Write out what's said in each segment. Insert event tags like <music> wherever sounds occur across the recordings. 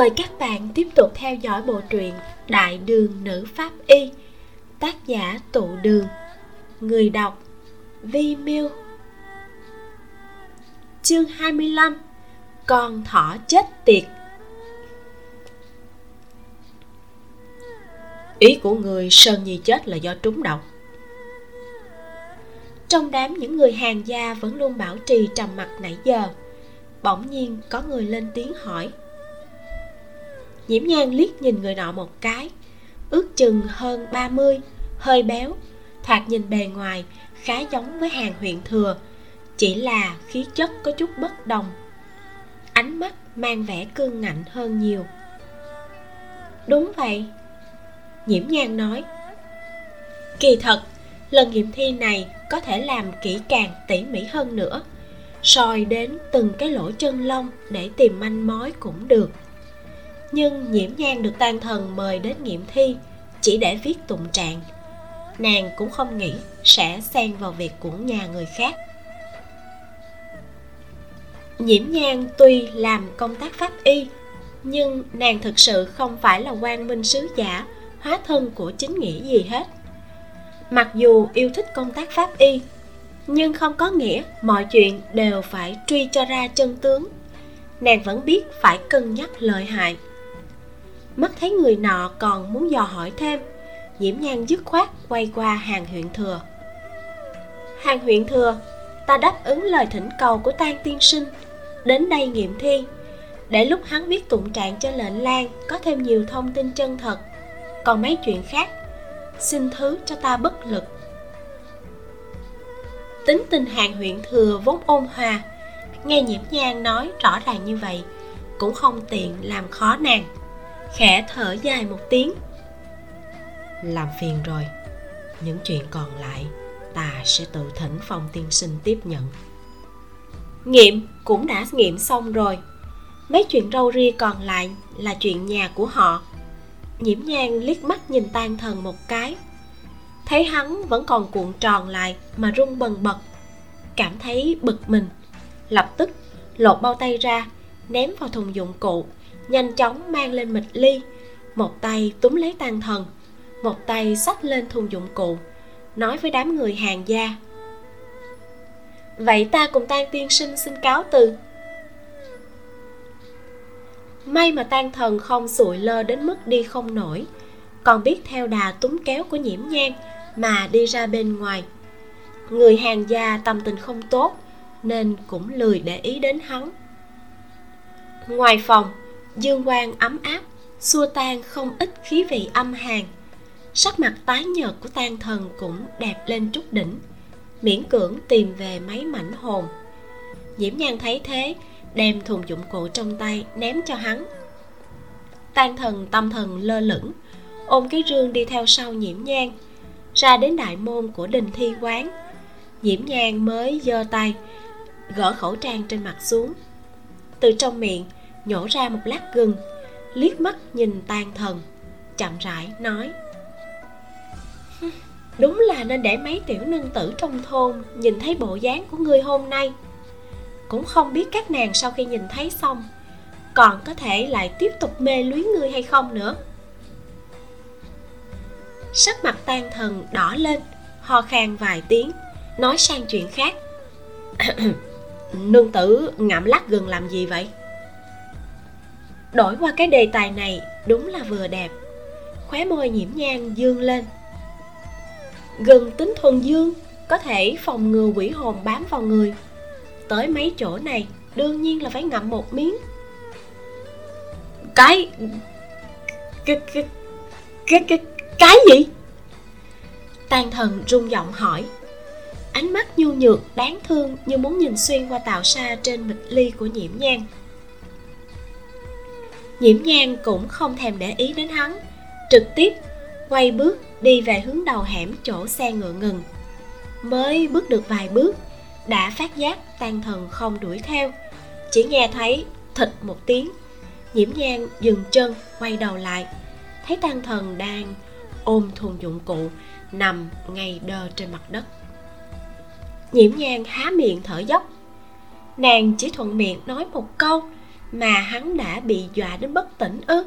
Mời các bạn tiếp tục theo dõi bộ truyện Đại đường nữ pháp y Tác giả tụ đường Người đọc Vi Miêu. Chương 25 Con thỏ chết tiệt. Ý của người Sơn Nhi chết là do trúng độc. Trong đám những người hàng gia vẫn luôn bảo trì trầm mặt nãy giờ Bỗng nhiên có người lên tiếng hỏi nhiễm nhan liếc nhìn người nọ một cái. Ước chừng hơn 30, hơi béo. Thoạt nhìn bề ngoài khá giống với hàng huyện thừa. Chỉ là khí chất có chút bất đồng. Ánh mắt mang vẻ cương ngạnh hơn nhiều. Đúng vậy nhiễm nhan nói. Kỳ thật lần nghiệm thi này có thể làm kỹ càng tỉ mỉ hơn nữa. Soi đến từng cái lỗ chân lông để tìm manh mối cũng được nhưng nhiễm nhan được tan thần mời đến nghiệm thi, chỉ để viết tụng trạng. Nàng cũng không nghĩ sẽ xen vào việc của nhà người khác. Nhiễm nhan tuy làm công tác pháp y, nhưng nàng thực sự không phải là quan minh sứ giả, hóa thân của chính nghĩa gì hết. Mặc dù yêu thích công tác pháp y, nhưng không có nghĩa mọi chuyện đều phải truy cho ra chân tướng. Nàng vẫn biết phải cân nhắc lợi hại mắt thấy người nọ còn muốn dò hỏi thêm nhiễm nhan dứt khoát quay qua hàng huyện thừa. Hàng huyện thừa, ta đáp ứng lời thỉnh cầu của tan tiên sinh. Đến đây nghiệm thi. Để lúc hắn viết tụng trạng cho lệnh lan, có thêm nhiều thông tin chân thật. Còn mấy chuyện khác, xin thứ cho ta bất lực. Tính tình hàng huyện thừa vốn ôn hòa. Nghe nhiễm nhan nói rõ ràng như vậy, cũng không tiện làm khó nàng khẽ thở dài một tiếng. Làm phiền rồi. Những chuyện còn lại ta sẽ tự thỉnh phong tiên sinh tiếp nhận. Nghiệm cũng đã nghiệm xong rồi. Mấy chuyện râu ria còn lại là chuyện nhà của họ. Nhiễm nhan liếc mắt nhìn tan thần một cái. Thấy hắn vẫn còn cuộn tròn lại mà rung bần bật. Cảm thấy bực mình. Lập tức lột bao tay ra ném vào thùng dụng cụ nhanh chóng mang lên mịch ly. Một tay túm lấy tan thần, một tay xách lên thùng dụng cụ, nói với đám người hàng gia. Vậy ta cùng tan tiên sinh xin cáo từ. May mà tan thần không sụi lơ đến mức đi không nổi, còn biết theo đà túm kéo của nhiễm nhang mà đi ra bên ngoài. Người hàng gia tâm tình không tốt, nên cũng lười để ý đến hắn. Ngoài phòng dương quang ấm áp, xua tan không ít khí vị âm hàn. Sắc mặt tái nhợt của tan thần cũng đẹp lên chút đỉnh, miễn cưỡng tìm về mấy mảnh hồn. Nhiễm nhan thấy thế, đem thùng dụng cụ trong tay ném cho hắn. Tan thần tâm thần lơ lửng, ôm cái rương đi theo sau nhiễm nhan, ra đến đại môn của đình thi quán. Nhiễm nhan mới giơ tay, gỡ khẩu trang trên mặt xuống. Từ trong miệng nhổ ra một lát gừng, liếc mắt nhìn tan thần, chậm rãi nói đúng là nên để mấy tiểu nương tử trong thôn nhìn thấy bộ dáng của ngươi hôm nay. Cũng không biết các nàng sau khi nhìn thấy xong, còn có thể lại tiếp tục mê luyến ngươi hay không nữa. Sắc mặt tan thần đỏ lên, ho khan vài tiếng, nói sang chuyện khác. <clears throat> Nương tử, ngậm lát gừng làm gì vậy? Đổi qua cái đề tài này đúng là vừa đẹp. Khóe môi nhiễm nhang dương lên. Gừng tính thuần dương có thể phòng ngừa quỷ hồn bám vào người. Tới mấy chỗ này đương nhiên là phải ngậm một miếng. Cái cái cái cái cái, cái gì? Tàn thần rung giọng hỏi. Ánh mắt nhu nhược đáng thương như muốn nhìn xuyên qua tạo xa trên mịch ly của nhiễm nhang nhiễm nhang cũng không thèm để ý đến hắn. Trực tiếp, quay bước đi về hướng đầu hẻm chỗ xe ngựa ngừng. Mới bước được vài bước, đã phát giác tan thần không đuổi theo. Chỉ nghe thấy thịt một tiếng, nhiễm nhang dừng chân, quay đầu lại. Thấy tan thần đang ôm thùng dụng cụ, nằm ngay đơ trên mặt đất. Nhiễm nhang há miệng thở dốc. Nàng chỉ thuận miệng nói một câu mà hắn đã bị dọa đến bất tỉnh ư?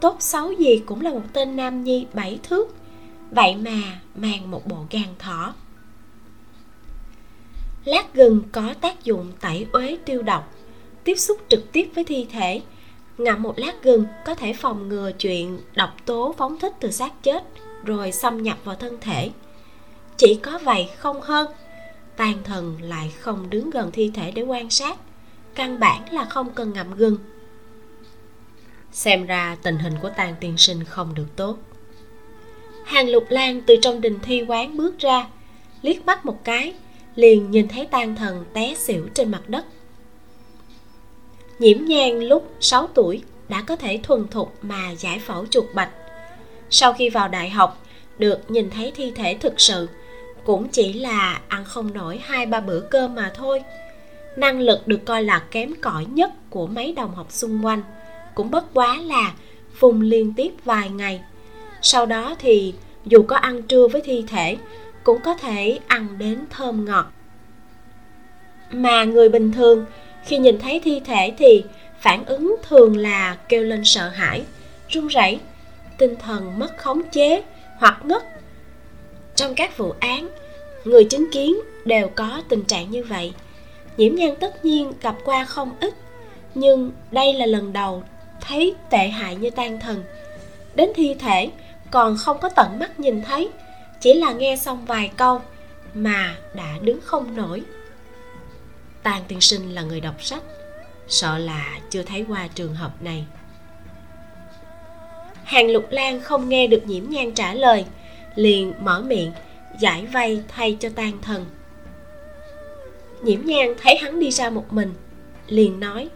Tốt xấu gì cũng là một tên nam nhi bảy thước. Vậy mà mang một bộ gan thỏ. Lát gừng có tác dụng tẩy uế tiêu độc, tiếp xúc trực tiếp với thi thể. Ngậm một lát gừng có thể phòng ngừa chuyện độc tố phóng thích từ xác chết, rồi xâm nhập vào thân thể. Chỉ có vậy không hơn, tàn thần lại không đứng gần thi thể để quan sát căn bản là không cần ngậm gừng. Xem ra tình hình của tàn tiên sinh không được tốt. Hàng lục lan từ trong đình thi quán bước ra, liếc mắt một cái, liền nhìn thấy tan thần té xỉu trên mặt đất. Nhiễm nhan lúc 6 tuổi đã có thể thuần thục mà giải phẫu chuột bạch. Sau khi vào đại học, được nhìn thấy thi thể thực sự, cũng chỉ là ăn không nổi hai ba bữa cơm mà thôi năng lực được coi là kém cỏi nhất của mấy đồng học xung quanh, cũng bất quá là phùng liên tiếp vài ngày. Sau đó thì, dù có ăn trưa với thi thể, cũng có thể ăn đến thơm ngọt. Mà người bình thường, khi nhìn thấy thi thể thì phản ứng thường là kêu lên sợ hãi, run rẩy, tinh thần mất khống chế hoặc ngất. Trong các vụ án, người chứng kiến đều có tình trạng như vậy nhiễm nhan tất nhiên gặp qua không ít, nhưng đây là lần đầu thấy tệ hại như tan thần. Đến thi thể còn không có tận mắt nhìn thấy, chỉ là nghe xong vài câu mà đã đứng không nổi. Tàn tiên sinh là người đọc sách, sợ là chưa thấy qua trường hợp này. Hàng lục lan không nghe được nhiễm nhan trả lời, liền mở miệng giải vay thay cho tan thần nhiễm nhan thấy hắn đi ra một mình, liền nói,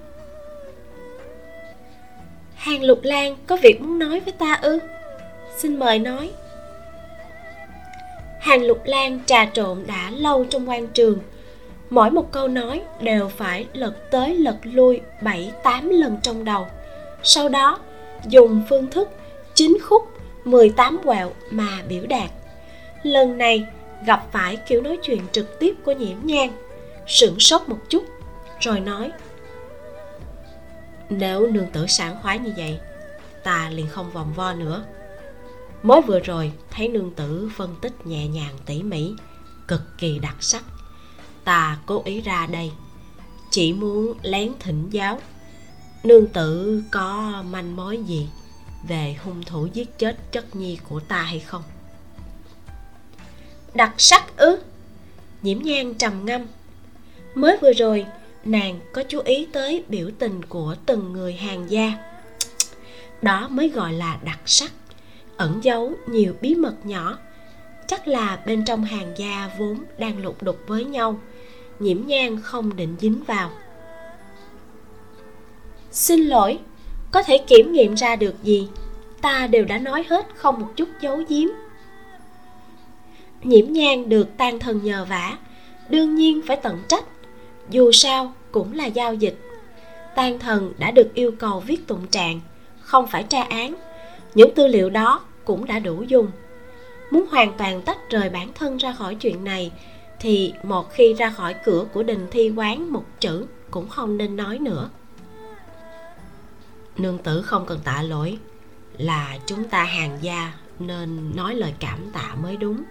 hàng lục lan, có việc muốn nói với ta ư? Xin mời nói. Hàng lục lan trà trộn đã lâu trong quan trường, mỗi một câu nói đều phải lật tới lật lui bảy, tám lần trong đầu. Sau đó, dùng phương thức chín khúc 18 quẹo mà biểu đạt. Lần này gặp phải kiểu nói chuyện trực tiếp của nhiễm nhang sửng sốt một chút, rồi nói, nếu nương tử sảng khoái như vậy, ta liền không vòng vo nữa. Mới vừa rồi, thấy nương tử phân tích nhẹ nhàng tỉ mỉ, cực kỳ đặc sắc. Ta cố ý ra đây, chỉ muốn lén thỉnh giáo. Nương tử có manh mối gì về hung thủ giết chết chất nhi của ta hay không? Đặc sắc ư? Nhiễm nhan trầm ngâm mới vừa rồi, nàng có chú ý tới biểu tình của từng người hàng gia. Đó mới gọi là đặc sắc, ẩn giấu nhiều bí mật nhỏ. Chắc là bên trong hàng gia vốn đang lục đục với nhau, nhiễm nhan không định dính vào. Xin lỗi, có thể kiểm nghiệm ra được gì? Ta đều đã nói hết không một chút giấu giếm. Nhiễm nhan được tan thần nhờ vả, đương nhiên phải tận trách dù sao, cũng là giao dịch. Tan thần đã được yêu cầu viết tụng trạng, không phải tra án. Những tư liệu đó cũng đã đủ dùng. Muốn hoàn toàn tách rời bản thân ra khỏi chuyện này, thì một khi ra khỏi cửa của đình thi quán một chữ cũng không nên nói nữa. Nương tử không cần tạ lỗi, là chúng ta hàng gia nên nói lời cảm tạ mới đúng.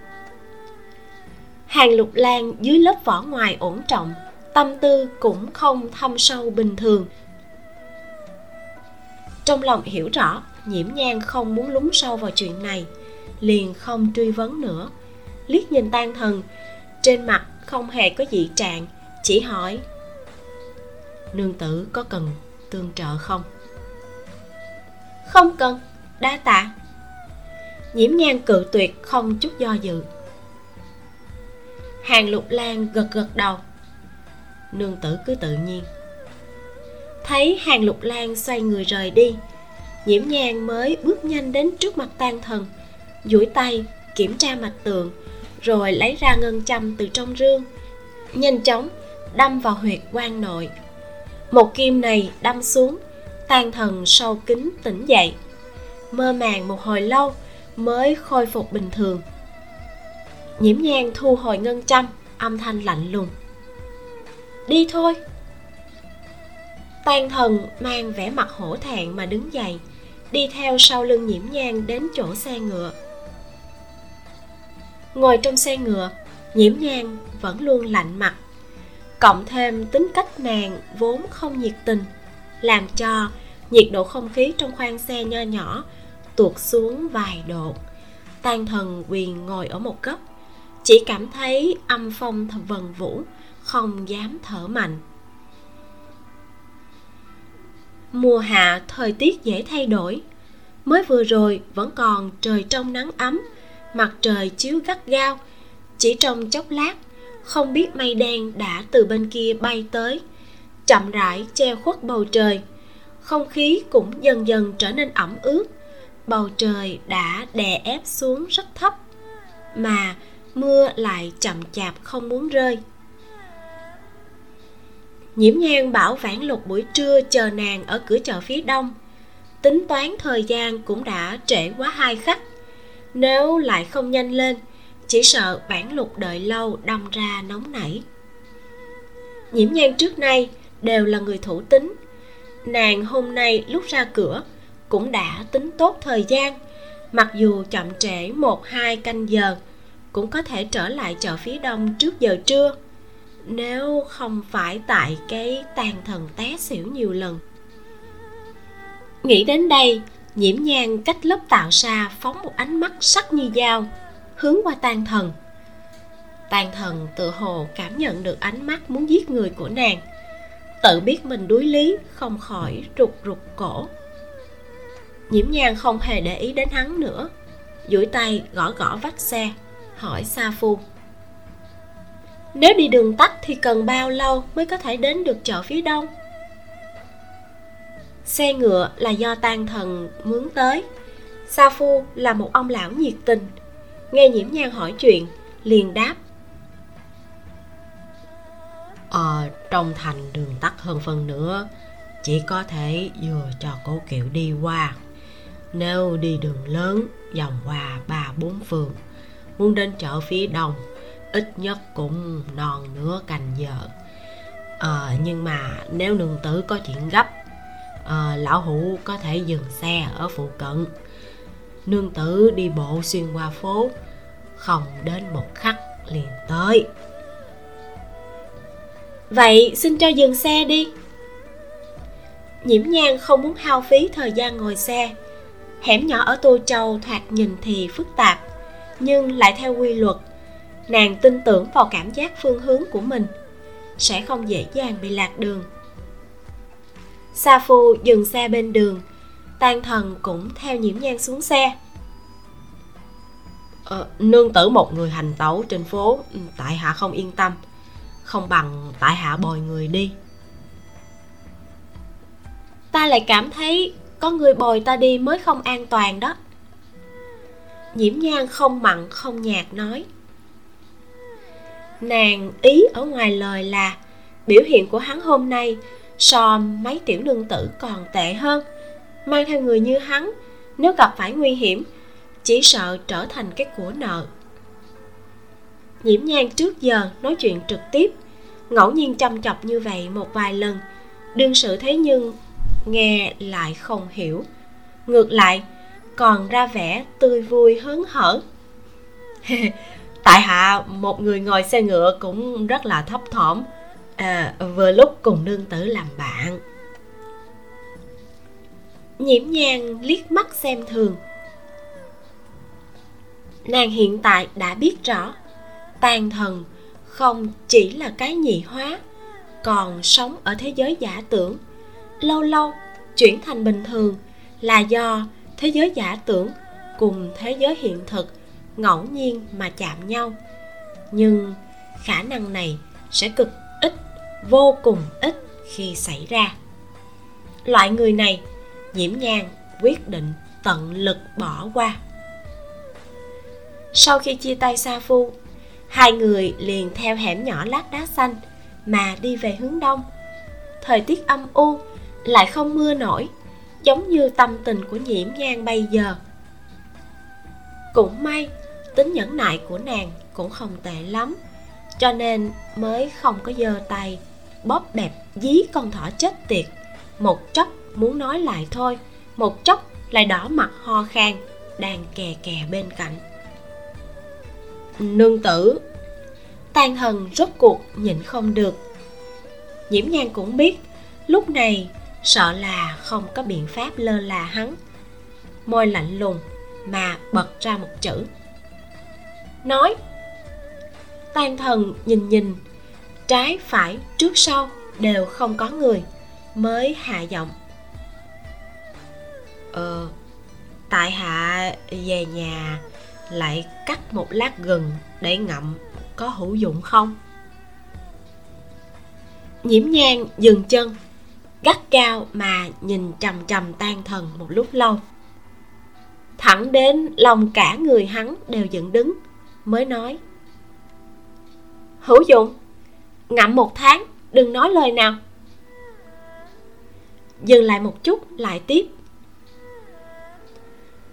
Hàng lục lan dưới lớp vỏ ngoài ổn trọng tâm tư cũng không thâm sâu bình thường. Trong lòng hiểu rõ, nhiễm nhan không muốn lúng sâu vào chuyện này, liền không truy vấn nữa. Liếc nhìn tan thần, trên mặt không hề có dị trạng, chỉ hỏi, nương tử có cần tương trợ không? Không cần, đa tạ. Nhiễm nhan cự tuyệt không chút do dự. Hàng lục lan gật gật đầu nương tử cứ tự nhiên. Thấy hàng lục lan xoay người rời đi, nhiễm nhang mới bước nhanh đến trước mặt tan thần, duỗi tay kiểm tra mạch tượng rồi lấy ra ngân châm từ trong rương, nhanh chóng đâm vào huyệt quan nội. Một kim này đâm xuống tan thần sâu kính tỉnh dậy, mơ màng một hồi lâu mới khôi phục bình thường. Nhiễm nhang thu hồi ngân châm, âm thanh lạnh lùng đi thôi. Tan thần mang vẻ mặt hổ thẹn mà đứng dậy, đi theo sau lưng nhiễm nhang đến chỗ xe ngựa. Ngồi trong xe ngựa, nhiễm nhang vẫn luôn lạnh mặt, cộng thêm tính cách nàng vốn không nhiệt tình, làm cho nhiệt độ không khí trong khoang xe nho nhỏ tuột xuống vài độ. Tan thần quyền ngồi ở một góc, chỉ cảm thấy âm phong thầm vần vũ không dám thở mạnh. Mùa hạ thời tiết dễ thay đổi, mới vừa rồi vẫn còn trời trong nắng ấm, mặt trời chiếu gắt gao, chỉ trong chốc lát, không biết mây đen đã từ bên kia bay tới, chậm rãi che khuất bầu trời. Không khí cũng dần dần trở nên ẩm ướt, bầu trời đã đè ép xuống rất thấp, mà mưa lại chậm chạp không muốn rơi nhiễm nhan bảo vãn lục buổi trưa chờ nàng ở cửa chợ phía đông. Tính toán thời gian cũng đã trễ quá hai khắc. Nếu lại không nhanh lên, chỉ sợ bản lục đợi lâu đâm ra nóng nảy. Nhiễm nhan trước nay đều là người thủ tính. Nàng hôm nay lúc ra cửa cũng đã tính tốt thời gian. Mặc dù chậm trễ một hai canh giờ, cũng có thể trở lại chợ phía đông trước giờ trưa nếu không phải tại cái tàn thần té xỉu nhiều lần. Nghĩ đến đây, nhiễm nhang cách lớp tạo xa phóng một ánh mắt sắc như dao, hướng qua tàn thần. Tàn thần tự hồ cảm nhận được ánh mắt muốn giết người của nàng. Tự biết mình đuối lý, không khỏi rụt rụt cổ. Nhiễm nhang không hề để ý đến hắn nữa, duỗi tay gõ gõ vách xe, hỏi sa phu nếu đi đường tắt thì cần bao lâu mới có thể đến được chợ phía đông? Xe ngựa là do tan thần mướn tới. Sa phu là một ông lão nhiệt tình. Nghe nhiễm nhang hỏi chuyện, liền đáp. Ờ trong thành đường tắt hơn phần nữa chỉ có thể vừa cho cố kiệu đi qua. Nếu đi đường lớn, vòng qua ba bốn phường, muốn đến chợ phía đông ít nhất cũng non nửa canh giờ. À, nhưng mà nếu nương tử có chuyện gấp à, lão hủ có thể dừng xe ở phụ cận. Nương tử đi bộ xuyên qua phố không đến một khắc liền tới. Vậy xin cho dừng xe đi. Nhiễm nhan không muốn hao phí thời gian ngồi xe. Hẻm nhỏ ở tô châu thoạt nhìn thì phức tạp nhưng lại theo quy luật nàng tin tưởng vào cảm giác phương hướng của mình sẽ không dễ dàng bị lạc đường. Sa phu dừng xe bên đường tan thần cũng theo nhiễm nhan xuống xe. Ờ, nương tử một người hành tẩu trên phố ừ, tại hạ không yên tâm không bằng tại hạ bồi người đi. Ta lại cảm thấy có người bồi ta đi mới không an toàn đó. Nhiễm nhan không mặn không nhạt nói nàng ý ở ngoài lời là, biểu hiện của hắn hôm nay so mấy tiểu nương tử còn tệ hơn. Mang theo người như hắn, nếu gặp phải nguy hiểm, chỉ sợ trở thành cái của nợ. Nhiễm nhan trước giờ nói chuyện trực tiếp, ngẫu nhiên chăm chọc như vậy một vài lần. Đương sự thế nhưng nghe lại không hiểu. Ngược lại, còn ra vẻ tươi vui hớn hở. <laughs> tại hạ một người ngồi xe ngựa cũng rất là thấp thỏm. À, vừa lúc cùng nương tử làm bạn. Nhiễm nhan liếc mắt xem thường. Nàng hiện tại đã biết rõ tàn thần không chỉ là cái nhị hóa còn sống ở thế giới giả tưởng. Lâu lâu chuyển thành bình thường là do thế giới giả tưởng cùng thế giới hiện thực ngẫu nhiên mà chạm nhau. Nhưng khả năng này sẽ cực ít, vô cùng ít khi xảy ra. Loại người này nhiễm nhang quyết định tận lực bỏ qua. Sau khi chia tay sa phu hai người liền theo hẻm nhỏ lát đá xanh mà đi về hướng đông. Thời tiết âm u lại không mưa nổi giống như tâm tình của nhiễm nhang bây giờ. Cũng may tính nhẫn nại của nàng cũng không tệ lắm. Cho nên mới không có giơ tay, bóp bẹp, dí con thỏ chết tiệt. Một chốc muốn nói lại thôi, một chốc lại đỏ mặt ho khan, đang kè kè bên cạnh. Nương tử! Tan hần rốt cuộc nhịn không được. Nhiễm nhan cũng biết, lúc này sợ là không có biện pháp lơ là hắn. Môi lạnh lùng mà bật ra một chữ nói, tan thần nhìn nhìn, trái phải trước sau đều không có người mới hạ giọng. Ờ tại hạ về nhà lại cắt một lát gừng để ngậm có hữu dụng không? Nhiễm nhang dừng chân, gắt cao mà nhìn trầm trầm tan thần một lúc lâu. Thẳng đến lòng cả người hắn đều dựng đứng mới nói. Hữu dụng ngậm một tháng đừng nói lời nào. Dừng lại một chút lại tiếp.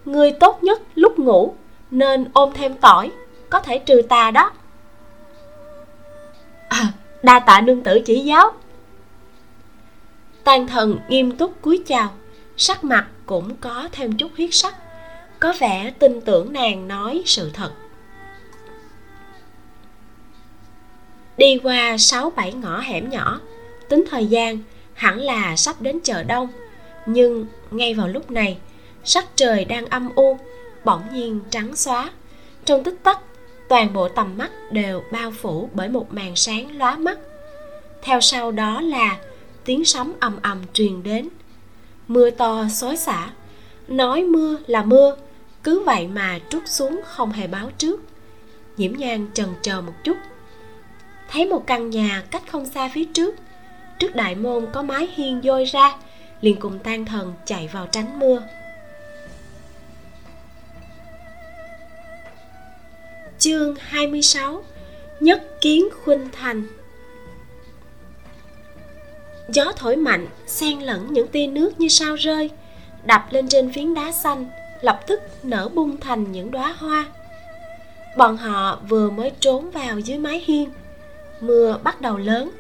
Người tốt nhất lúc ngủ nên ôm thêm tỏi có thể trừ tà đó. À, <coughs> đa tạ nương tử chỉ giáo. Tàn thần nghiêm túc cúi chào sắc mặt cũng có thêm chút huyết sắc có vẻ tin tưởng nàng nói sự thật. Đi qua sáu bảy ngõ hẻm nhỏ. Tính thời gian, hẳn là sắp đến chợ đông. Nhưng ngay vào lúc này, sắc trời đang âm u, bỗng nhiên trắng xóa. Trong tích tắc, toàn bộ tầm mắt đều bao phủ bởi một màn sáng lóa mắt. Theo sau đó là tiếng sấm ầm ầm truyền đến. Mưa to xối xả. Nói mưa là mưa, cứ vậy mà trút xuống không hề báo trước. Nhiễm nhan trần chờ một chút thấy một căn nhà cách không xa phía trước. Trước đại môn có mái hiên dôi ra liền cùng tan thần chạy vào tránh mưa. Chương 26 Nhất kiến khuynh thành. Gió thổi mạnh, xen lẫn những tia nước như sao rơi Đập lên trên phiến đá xanh Lập tức nở bung thành những đóa hoa. Bọn họ vừa mới trốn vào dưới mái hiên Mưa bắt đầu lớn,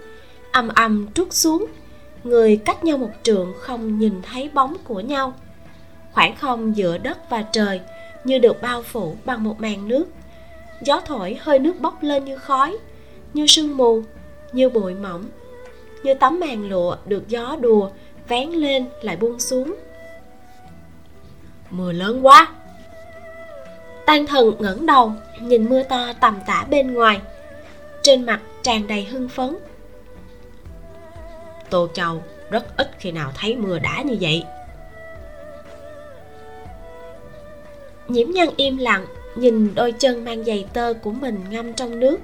ầm ầm trút xuống. Người cách nhau một trượng không nhìn thấy bóng của nhau. Khoảng không giữa đất và trời Như được bao phủ bằng một màn nước. Gió thổi hơi nước bốc lên như khói, như sương mù, như bụi mỏng, như tấm màn lụa được gió đùa vén lên lại buông xuống. Mưa lớn quá! Tan thần ngẩng đầu, nhìn mưa to tầm tã bên ngoài. Trên mặt tràn đầy hưng phấn. Tô châu rất ít khi nào thấy mưa đã như vậy. Nhiễm nhân im lặng, nhìn đôi chân mang giày tơ của mình ngâm trong nước.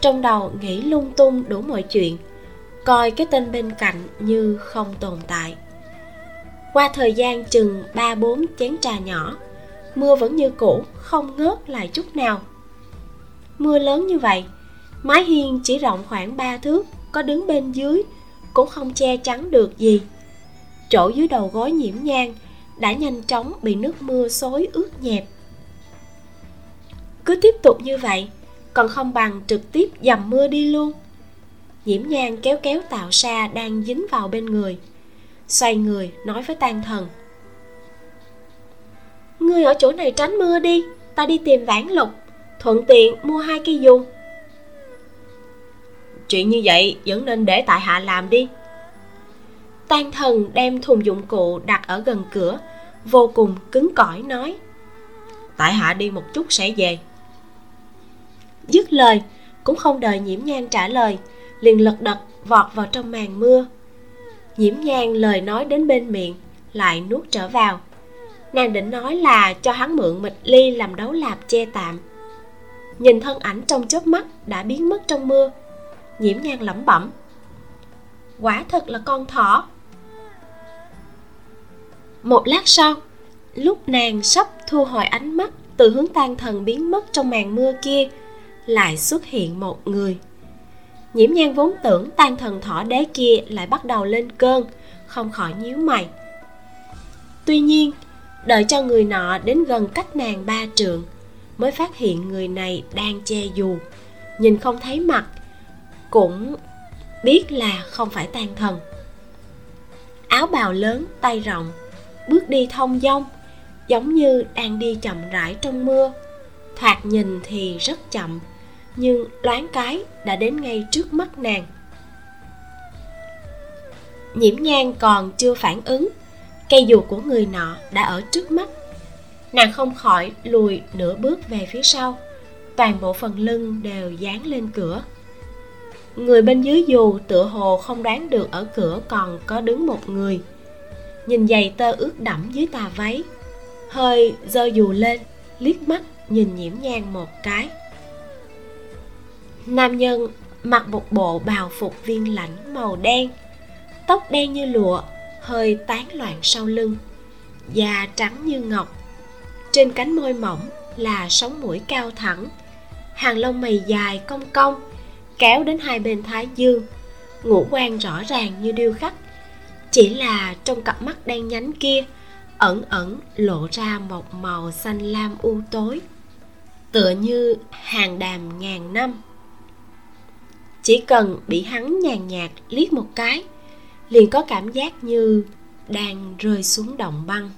Trong đầu nghĩ lung tung đủ mọi chuyện, coi cái tên bên cạnh như không tồn tại. Qua thời gian chừng ba bốn chén trà nhỏ, mưa vẫn như cũ, không ngớt lại chút nào. Mưa lớn như vậy mái hiên chỉ rộng khoảng ba thước, có đứng bên dưới, cũng không che chắn được gì. Chỗ dưới đầu gối nhiễm nhang đã nhanh chóng bị nước mưa xối ướt nhẹp. Cứ tiếp tục như vậy, còn không bằng trực tiếp dầm mưa đi luôn. Nhiễm nhang kéo kéo tạo sa đang dính vào bên người. Xoay người nói với tan thần. Ngươi ở chỗ này tránh mưa đi, ta đi tìm vãn lục, thuận tiện mua hai cây dù chuyện như vậy vẫn nên để tại hạ làm đi. Tan thần đem thùng dụng cụ đặt ở gần cửa, vô cùng cứng cỏi nói, tại hạ đi một chút sẽ về. Dứt lời, cũng không đợi nhiễm nhan trả lời, liền lật đật vọt vào trong màn mưa. Nhiễm nhan lời nói đến bên miệng, lại nuốt trở vào. Nàng định nói là cho hắn mượn mịch ly làm đấu lạp che tạm. Nhìn thân ảnh trong chớp mắt đã biến mất trong mưa nhiễm nhan lẩm bẩm. Quả thật là con thỏ. Một lát sau, lúc nàng sắp thu hồi ánh mắt từ hướng tan thần biến mất trong màn mưa kia, lại xuất hiện một người. Nhiễm nhan vốn tưởng tan thần thỏ đế kia lại bắt đầu lên cơn, không khỏi nhíu mày. Tuy nhiên, đợi cho người nọ đến gần cách nàng ba trượng, mới phát hiện người này đang che dù, nhìn không thấy mặt cũng biết là không phải tan thần. Áo bào lớn, tay rộng, bước đi thông dong, giống như đang đi chậm rãi trong mưa. Thoạt nhìn thì rất chậm, nhưng loáng cái đã đến ngay trước mắt nàng. Nhiễm nhan còn chưa phản ứng, cây dù của người nọ đã ở trước mắt. Nàng không khỏi lùi nửa bước về phía sau, toàn bộ phần lưng đều dán lên cửa người bên dưới dù tựa hồ không đoán được ở cửa còn có đứng một người. Nhìn giày tơ ướt đẫm dưới tà váy. Hơi giơ dù lên, liếc mắt, nhìn nhiễm nhang một cái. Nam nhân mặc một bộ bào phục viên lãnh màu đen, tóc đen như lụa, hơi tán loạn sau lưng, da trắng như ngọc. Trên cánh môi mỏng là sống mũi cao thẳng, hàng lông mày dài cong cong kéo đến hai bên thái dương. Ngũ quan rõ ràng như điêu khắc. Chỉ là trong cặp mắt đen nhánh kia, ẩn ẩn lộ ra một màu xanh lam u tối, tựa như hàng đàm ngàn năm. Chỉ cần bị hắn nhàn nhạt liếc một cái, liền có cảm giác như đang rơi xuống đồng băng.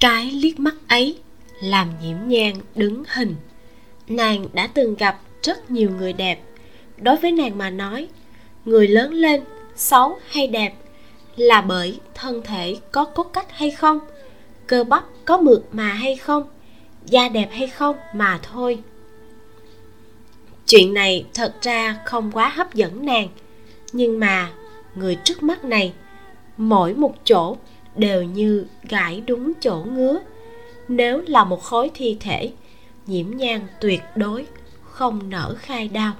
Cái liếc mắt ấy làm nhiễm nhang đứng hình. Nàng đã từng gặp rất nhiều người đẹp. Đối với nàng mà nói, người lớn lên, xấu hay đẹp là bởi thân thể có cốt cách hay không, cơ bắp có mượt mà hay không, da đẹp hay không mà thôi. Chuyện này thật ra không quá hấp dẫn nàng, nhưng mà người trước mắt này, mỗi một chỗ đều như gãi đúng chỗ ngứa. Nếu là một khối thi thể, nhiễm nhang tuyệt đối không nở khai đau.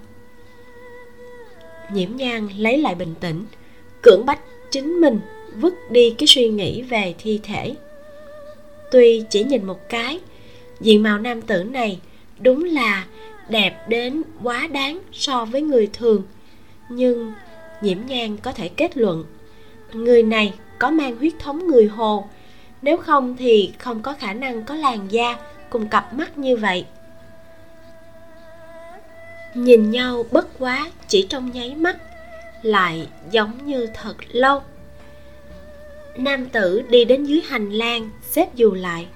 Nhiễm nhang lấy lại bình tĩnh, cưỡng bách chính mình vứt đi cái suy nghĩ về thi thể. Tuy chỉ nhìn một cái, diện mạo nam tử này đúng là đẹp đến quá đáng so với người thường. Nhưng nhiễm nhang có thể kết luận, người này có mang huyết thống người hồ. Nếu không thì không có khả năng có làn da cùng cặp mắt như vậy nhìn nhau bất quá chỉ trong nháy mắt, lại giống như thật lâu. Nam tử đi đến dưới hành lang, xếp dù lại,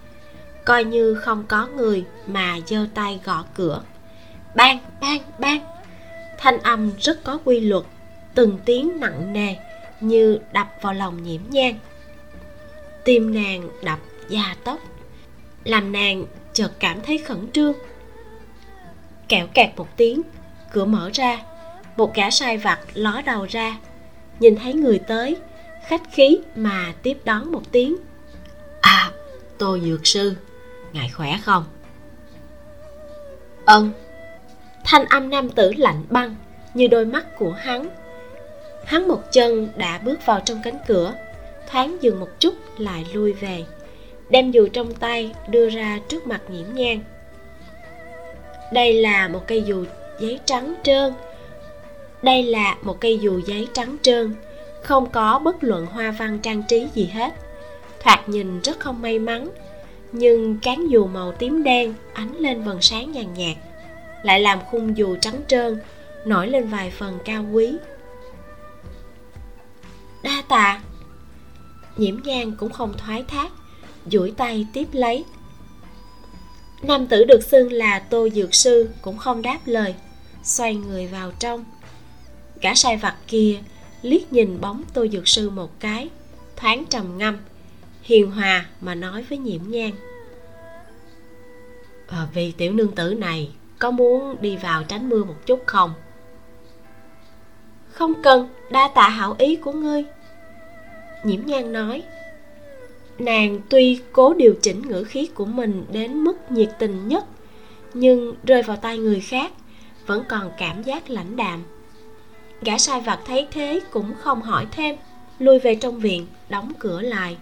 coi như không có người mà giơ tay gõ cửa. Bang bang bang! Thanh âm rất có quy luật, từng tiếng nặng nề như đập vào lòng nhiễm nhang. Tim nàng đập da tóc làm nàng chợt cảm thấy khẩn trương kẹo kẹt một tiếng cửa mở ra một gã sai vặt ló đầu ra. Nhìn thấy người tới khách khí mà tiếp đón một tiếng. À tô dược sư ngài khỏe không? Ân. Thanh âm nam tử lạnh băng như đôi mắt của hắn. Hắn một chân đã bước vào trong cánh cửa thoáng dừng một chút lại lui về đem dù trong tay đưa ra trước mặt nhiễm nhang đây là một cây dù giấy trắng trơn. Đây là một cây dù giấy trắng trơn. Không có bất luận hoa văn trang trí gì hết. Thoạt nhìn rất không may mắn, nhưng cán dù màu tím đen ánh lên vầng sáng nhàn nhạt, lại làm khung dù trắng trơn nổi lên vài phần cao quý. Đa tạ. Nhiễm nhang cũng không thoái thác, duỗi tay tiếp lấy nam tử được xưng là tô dược sư cũng không đáp lời xoay người vào trong. Gã sai vặt kia liếc nhìn bóng tô dược sư một cái thoáng trầm ngâm hiền hòa mà nói với nhiễm nhang à, ờ, vì tiểu nương tử này có muốn đi vào tránh mưa một chút không? Không cần đa tạ hảo ý của ngươi. Nhiễm nhan nói nàng tuy cố điều chỉnh ngữ khí của mình đến mức nhiệt tình nhất, nhưng rơi vào tay người khác vẫn còn cảm giác lãnh đạm. Gã sai vặt thấy thế cũng không hỏi thêm lui về trong viện, đóng cửa lại.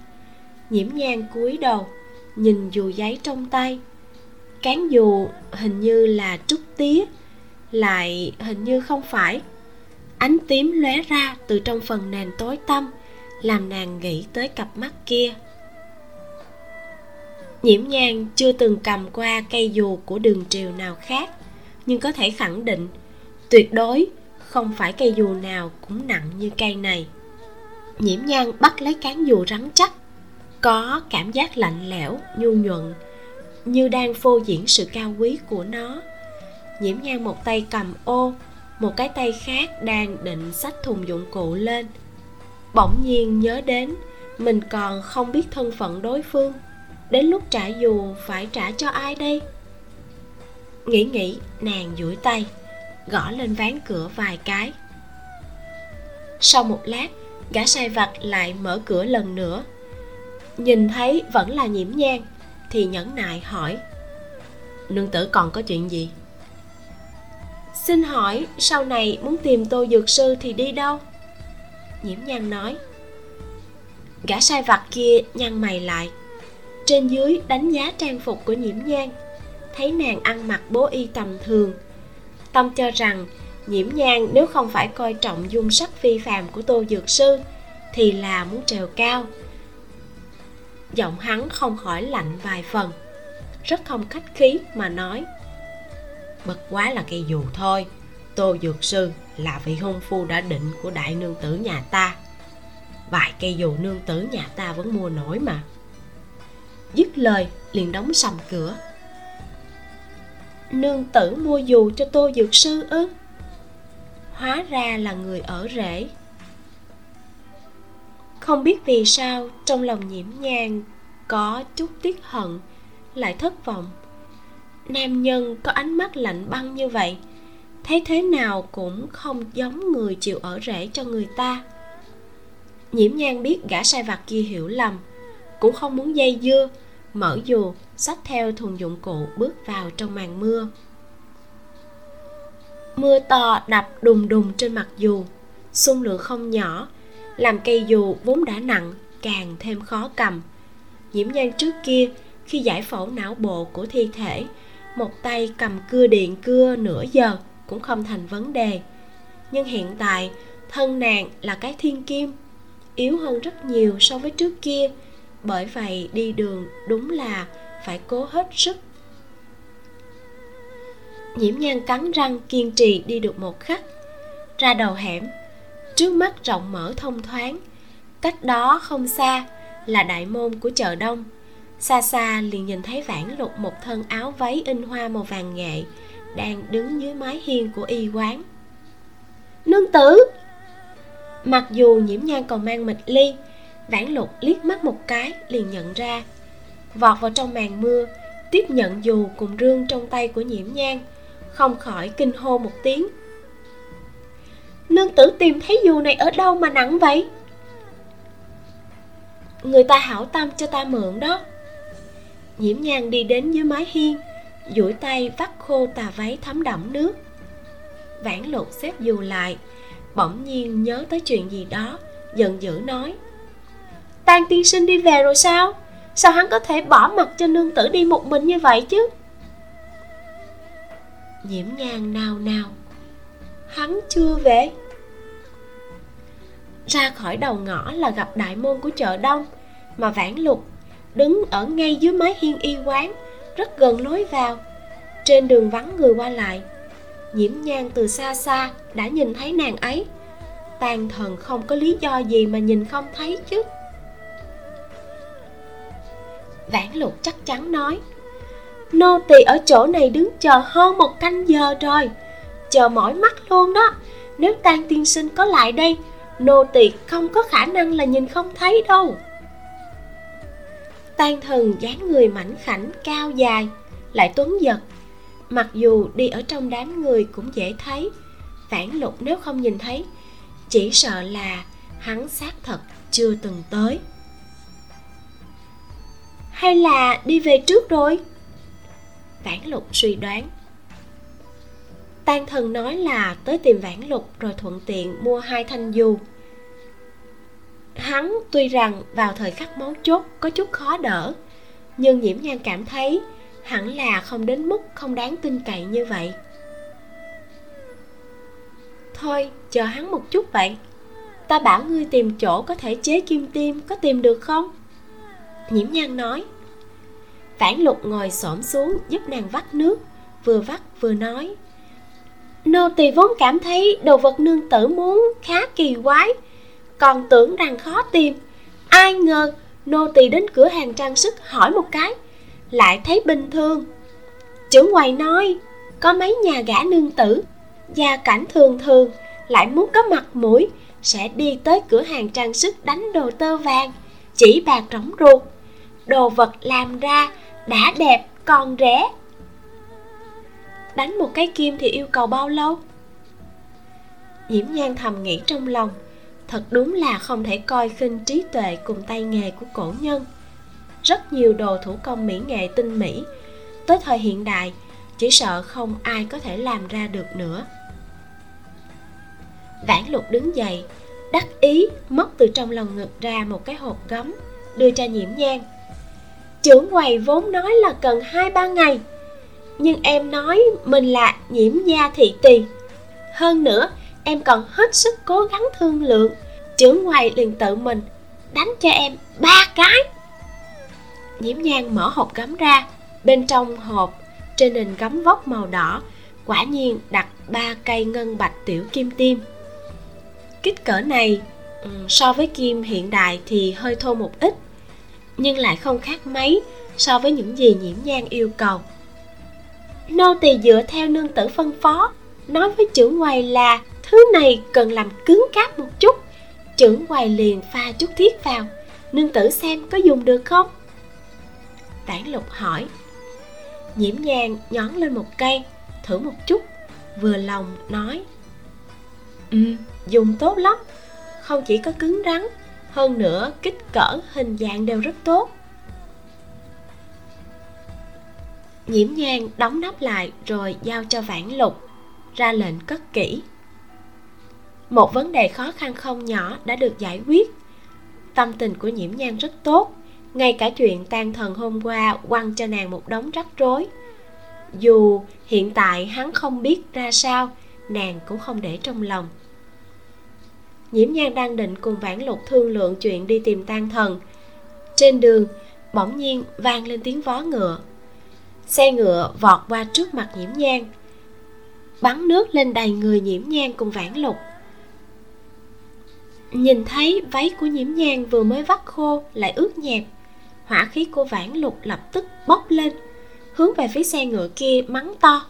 Nhiễm nhan cúi đầu, nhìn dù giấy trong tay. Cán dù hình như là trúc tía, lại hình như không phải. Ánh tím lóe ra từ trong phần nền tối tăm, làm nàng nghĩ tới cặp mắt kia nhiễm nhang chưa từng cầm qua cây dù của đường triều nào khác, nhưng có thể khẳng định tuyệt đối không phải cây dù nào cũng nặng như cây này. Nhiễm nhan bắt lấy cán dù rắn chắc, có cảm giác lạnh lẽo, nhu nhuận, như đang phô diễn sự cao quý của nó. Nhiễm nhan một tay cầm ô, một cái tay khác đang định xách thùng dụng cụ lên. Bỗng nhiên nhớ đến, mình còn không biết thân phận đối phương đến lúc trả dù phải trả cho ai đây? Nghĩ nghĩ, nàng duỗi tay, gõ lên ván cửa vài cái. Sau một lát, gã sai vặt lại mở cửa lần nữa. Nhìn thấy vẫn là nhiễm nhang, thì nhẫn nại hỏi, nương tử còn có chuyện gì? Xin hỏi, sau này muốn tìm tô dược sư thì đi đâu? Nhiễm nhang nói. Gã sai vặt kia nhăn mày lại trên dưới đánh giá trang phục của nhiễm nhan, thấy nàng ăn mặc bố y tầm thường. Tâm cho rằng, nhiễm nhan nếu không phải coi trọng dung sắc phi phàm của tô dược sư, thì là muốn trèo cao. Giọng hắn không khỏi lạnh vài phần, rất không khách khí mà nói, bất quá là cây dù thôi, tô dược sư là vị hôn phu đã định của đại nương tử nhà ta. Vài cây dù nương tử nhà ta vẫn mua nổi mà dứt lời, liền đóng sầm cửa. Nương tử mua dù cho tô dược sư ư? Hóa ra là người ở rễ không biết vì sao, trong lòng nhiễm nhang, có chút tiếc hận, lại thất vọng. Nam nhân có ánh mắt lạnh băng như vậy, thấy thế nào cũng không giống người chịu ở rễ cho người ta. Nhiễm nhan biết gã sai vặt kia hiểu lầm cũng không muốn dây dưa, mở dù xách theo thùng dụng cụ bước vào trong màn mưa. Mưa to đập đùng đùng trên mặt dù, xung lượng không nhỏ, làm cây dù vốn đã nặng càng thêm khó cầm. Nhiễm nhan trước kia, khi giải phẫu não bộ của thi thể, một tay cầm cưa điện cưa nửa giờ cũng không thành vấn đề. Nhưng hiện tại, thân nàng là cái thiên kim, yếu hơn rất nhiều so với trước kia bởi vậy đi đường đúng là phải cố hết sức. Nhiễm nhan cắn răng kiên trì đi được một khắc, ra đầu hẻm, trước mắt rộng mở thông thoáng. Cách đó không xa là đại môn của chợ đông. Xa xa liền nhìn thấy vãn lục một thân áo váy in hoa màu vàng nghệ đang đứng dưới mái hiên của y quán. Nương tử! Mặc dù nhiễm nhan còn mang mịch ly vãn lục liếc mắt một cái liền nhận ra. Vọt vào trong màn mưa, tiếp nhận dù cùng rương trong tay của nhiễm nhan, không khỏi kinh hô một tiếng. Nương tử tìm thấy dù này ở đâu mà nặng vậy? Người ta hảo tâm cho ta mượn đó. Nhiễm nhan đi đến dưới mái hiên, duỗi tay vắt khô tà váy thấm đẫm nước. Vãn lục xếp dù lại, bỗng nhiên nhớ tới chuyện gì đó, giận dữ nói tang tiên sinh đi về rồi sao? Sao hắn có thể bỏ mặt cho nương tử đi một mình như vậy chứ? Nhiễm ngang nào nào hắn chưa về. Ra khỏi đầu ngõ là gặp đại môn của chợ đông, mà vãn lục đứng ở ngay dưới mái hiên y quán, rất gần lối vào. Trên đường vắng người qua lại nhiễm nhang từ xa xa đã nhìn thấy nàng ấy. Tàn thần không có lý do gì mà nhìn không thấy chứ vãn lục chắc chắn nói. Nô tỳ ở chỗ này đứng chờ hơn một canh giờ rồi. Chờ mỏi mắt luôn đó. Nếu tan tiên sinh có lại đây, nô tỳ không có khả năng là nhìn không thấy đâu. Tan thần dáng người mảnh khảnh, cao dài, lại tuấn giật. Mặc dù đi ở trong đám người cũng dễ thấy. Vãn lục nếu không nhìn thấy, chỉ sợ là hắn xác thật chưa từng tới hay là đi về trước rồi? Vãn lục suy đoán. Tan thần nói là tới tìm vãn lục rồi thuận tiện mua hai thanh dù. Hắn tuy rằng vào thời khắc mấu chốt có chút khó đỡ, nhưng nhiễm nhan cảm thấy hẳn là không đến mức không đáng tin cậy như vậy. Thôi, chờ hắn một chút vậy. Ta bảo ngươi tìm chỗ có thể chế kim tim, có tìm được không? Nhiễm nhan nói. Tản lục ngồi xổm xuống giúp nàng vắt nước, vừa vắt vừa nói. Nô tỳ vốn cảm thấy đồ vật nương tử muốn khá kỳ quái, còn tưởng rằng khó tìm. Ai ngờ nô tỳ đến cửa hàng trang sức hỏi một cái, lại thấy bình thường. Trưởng quầy nói, có mấy nhà gã nương tử? Gia cảnh thường thường, lại muốn có mặt mũi, sẽ đi tới cửa hàng trang sức đánh đồ tơ vàng, chỉ bạc rỗng ruột. Đồ vật làm ra đã đẹp, còn rẻ. Đánh một cái kim thì yêu cầu bao lâu? Nhiễm nhan thầm nghĩ trong lòng. Thật đúng là không thể coi khinh trí tuệ cùng tay nghề của cổ nhân. Rất nhiều đồ thủ công mỹ nghệ tinh mỹ. Tới thời hiện đại, chỉ sợ không ai có thể làm ra được nữa. Vãn lục đứng dậy, đắc ý, móc từ trong lòng ngực ra một cái hộp gấm, đưa cho nhiễm nhang trưởng quầy vốn nói là cần hai ba ngày. Nhưng em nói mình là nhiễm gia thị tỳ. Hơn nữa, em còn hết sức cố gắng thương lượng. Trưởng quầy liền tự mình đánh cho em ba cái. Nhiễm nhang mở hộp gấm ra. Bên trong hộp, trên nền gấm vóc màu đỏ, quả nhiên đặt ba cây ngân bạch tiểu kim tiêm. Kích cỡ này ừ, so với kim hiện đại thì hơi thô một ít nhưng lại không khác mấy so với những gì nhiễm nhang yêu cầu. Nô tỳ dựa theo nương tử phân phó, nói với trưởng quầy là thứ này cần làm cứng cáp một chút. Trưởng quầy liền pha chút thiết vào. Nương tử xem có dùng được không? Tản lục hỏi. Nhiễm nhang nhón lên một cây, thử một chút, vừa lòng nói. Ừ dùng tốt lắm, không chỉ có cứng rắn hơn nữa, kích cỡ, hình dạng đều rất tốt. Nhiễm nhang, đóng nắp lại, rồi giao cho vãn lục, ra lệnh cất kỹ. Một vấn đề khó khăn không nhỏ đã được giải quyết. Tâm tình của nhiễm nhang rất tốt. Ngay cả chuyện tan thần hôm qua, quăng cho nàng một đống rắc rối. Dù hiện tại hắn không biết ra sao, nàng cũng không để trong lòng nhiễm nhan đang định cùng vãn lục thương lượng chuyện đi tìm tan thần. Trên đường, bỗng nhiên vang lên tiếng vó ngựa. Xe ngựa vọt qua trước mặt nhiễm nhan, bắn nước lên đầy người nhiễm nhan cùng vãn lục. Nhìn thấy váy của nhiễm nhan vừa mới vắt khô lại ướt nhẹp, hỏa khí của vãn lục lập tức bốc lên, hướng về phía xe ngựa kia mắng to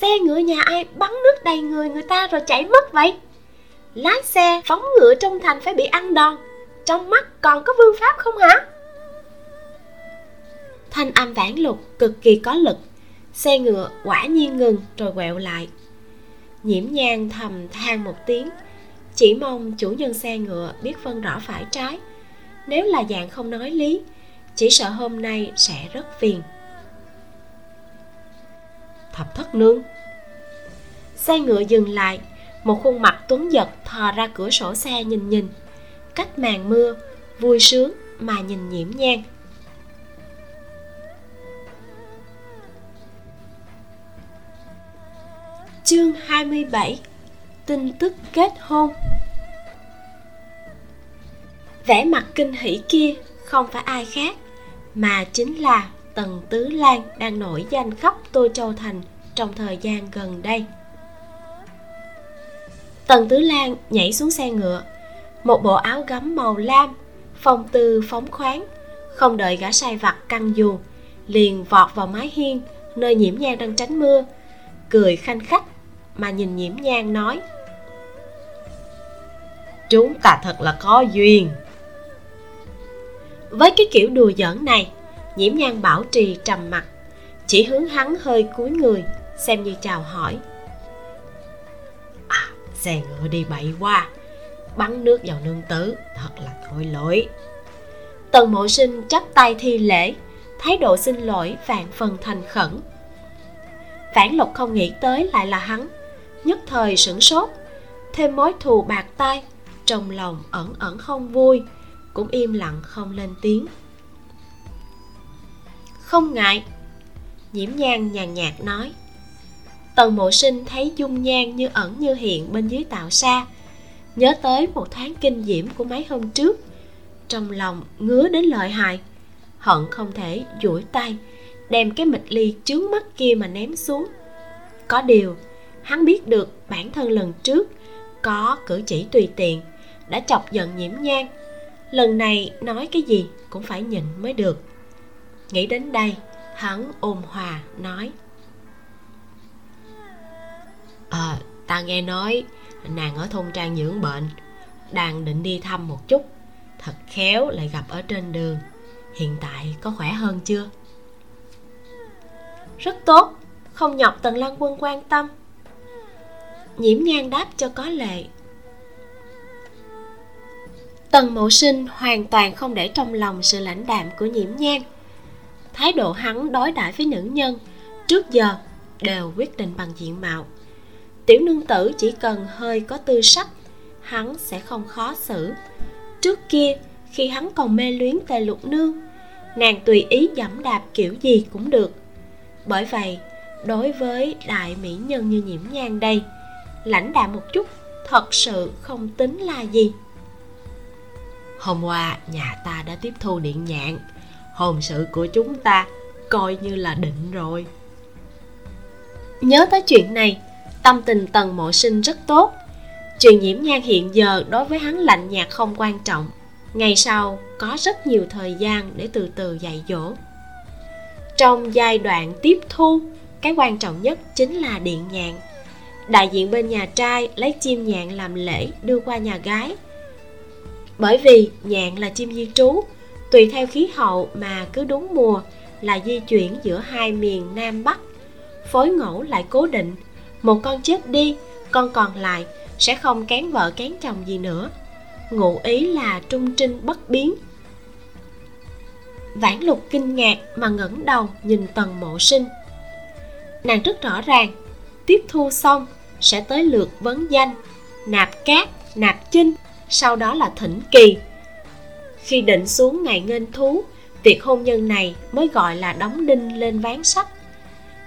xe ngựa nhà ai bắn nước đầy người người ta rồi chạy mất vậy? Lái xe phóng ngựa trong thành phải bị ăn đòn, trong mắt còn có vương pháp không hả? Thanh âm vãn lục cực kỳ có lực, xe ngựa quả nhiên ngừng rồi quẹo lại. Nhiễm nhang thầm than một tiếng, chỉ mong chủ nhân xe ngựa biết phân rõ phải trái. Nếu là dạng không nói lý, chỉ sợ hôm nay sẽ rất phiền thập thất nương xe ngựa dừng lại, một khuôn mặt tuấn giật thò ra cửa sổ xe nhìn nhìn. Cách màn mưa, vui sướng mà nhìn nhiễm nhang Chương 27 Tin tức kết hôn. Vẻ mặt kinh hỉ kia không phải ai khác, Mà chính là Tần Tứ Lan đang nổi danh khắp Tô Châu Thành trong thời gian gần đây. Tần Tứ Lan nhảy xuống xe ngựa, Một bộ áo gấm màu lam, Phong tư phóng khoáng, Không đợi gã sai vặt căng dù, Liền vọt vào mái hiên Nơi nhiễm nhang đang tránh mưa, Cười khanh khách Mà nhìn nhiễm nhang nói, Chúng ta thật là có duyên. Với cái kiểu đùa giỡn này Nhiễm nhan bảo trì trầm mặt Chỉ hướng hắn hơi cúi người, Xem như chào hỏi. À, xe ngựa đi bậy qua bắn nước vào nương tử, thật là tội lỗi. Tần mộ sinh chắp tay thi lễ, thái độ xin lỗi, vạn phần thành khẩn. Phản lục không nghĩ tới lại là hắn. Nhất thời sửng sốt, thêm mối thù bạc tay trong lòng ẩn ẩn không vui, cũng im lặng không lên tiếng không ngại. Nhiễm nhan nhàn nhạt nói. Tần mộ sinh thấy dung nhan như ẩn như hiện bên dưới tạo xa. Nhớ tới một tháng kinh diễm của mấy hôm trước, trong lòng ngứa đến lợi hại. Hận không thể duỗi tay, đem cái mịch ly chướng mắt kia mà ném xuống. Có điều, hắn biết được bản thân lần trước có cử chỉ tùy tiện, đã chọc giận nhiễm nhang lần này nói cái gì cũng phải nhịn mới được nghĩ đến đây hắn ôn hòa nói. À, ta nghe nói nàng ở thôn trang dưỡng bệnh đang định đi thăm một chút thật khéo lại gặp ở trên đường. Hiện tại có khỏe hơn chưa? Rất tốt không nhọc tần lăng quân quan tâm. Nhiễm nhan đáp cho có lệ. Tần mộ sinh hoàn toàn không để trong lòng sự lãnh đạm của nhiễm nhan thái độ hắn đối đãi với nữ nhân, trước giờ đều quyết định bằng diện mạo. Tiểu nương tử chỉ cần hơi có tư sắc, hắn sẽ không khó xử. Trước kia, khi hắn còn mê luyến tề lục nương, nàng tùy ý dẫm đạp kiểu gì cũng được. Bởi vậy, đối với đại mỹ nhân như nhiễm nhan đây, lãnh đạm một chút thật sự không tính là gì. Hôm qua nhà ta đã tiếp thu điện nhạn hôn sự của chúng ta coi như là định rồi. Nhớ tới chuyện này, tâm tình tần mộ sinh rất tốt. Chuyện nhiễm nhan hiện giờ đối với hắn lạnh nhạt không quan trọng. Ngày sau, có rất nhiều thời gian để từ từ dạy dỗ. Trong giai đoạn tiếp thu, cái quan trọng nhất chính là điện nhạn. Đại diện bên nhà trai lấy chim nhạn làm lễ đưa qua nhà gái. Bởi vì nhạn là chim di trú tùy theo khí hậu mà cứ đúng mùa là di chuyển giữa hai miền nam bắc. Phối ngẫu lại cố định. Một con chết đi, con còn lại sẽ không kén vợ kén chồng gì nữa. Ngụ ý là trung trinh bất biến. Vãn lục kinh ngạc mà ngẩng đầu nhìn tần mộ sinh. Nàng rất rõ ràng, tiếp thu xong sẽ tới lượt vấn danh, nạp cát, nạp chinh, sau đó là thỉnh kỳ khi định xuống ngày nghênh thú, việc hôn nhân này mới gọi là đóng đinh lên ván sắt.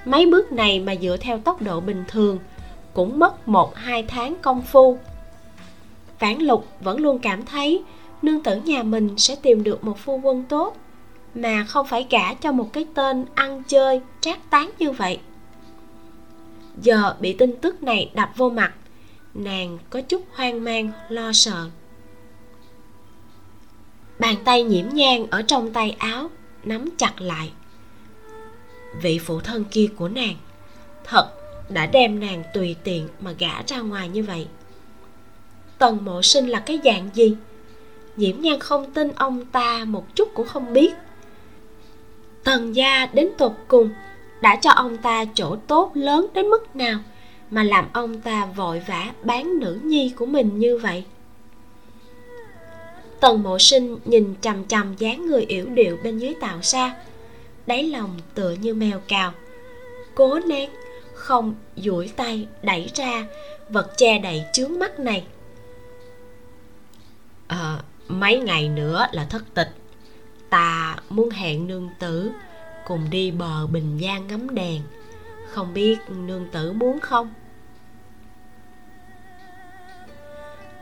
Mấy bước này mà dựa theo tốc độ bình thường, cũng mất một hai tháng công phu. Vãn lục vẫn luôn cảm thấy nương tử nhà mình sẽ tìm được một phu quân tốt, mà không phải gả cho một cái tên ăn chơi trác tán như vậy. Giờ bị tin tức này đập vô mặt, nàng có chút hoang mang, lo sợ bàn tay nhiễm nhang ở trong tay áo, nắm chặt lại. Vị phụ thân kia của nàng, thật đã đem nàng tùy tiện mà gả ra ngoài như vậy. Tần mộ sinh là cái dạng gì? Nhiễm nhan không tin ông ta một chút cũng không biết. Tần gia đến tột cùng đã cho ông ta chỗ tốt lớn đến mức nào mà làm ông ta vội vã bán nữ nhi của mình như vậy? Tần mộ sinh nhìn trầm trầm dáng người yểu điệu bên dưới tàu xa đáy lòng tựa như mèo cào. Cố nén không duỗi tay đẩy ra vật che đậy chướng mắt này. À, mấy ngày nữa là thất tịch. Ta muốn hẹn nương tử cùng đi bờ bình giang ngắm đèn. Không biết nương tử muốn không?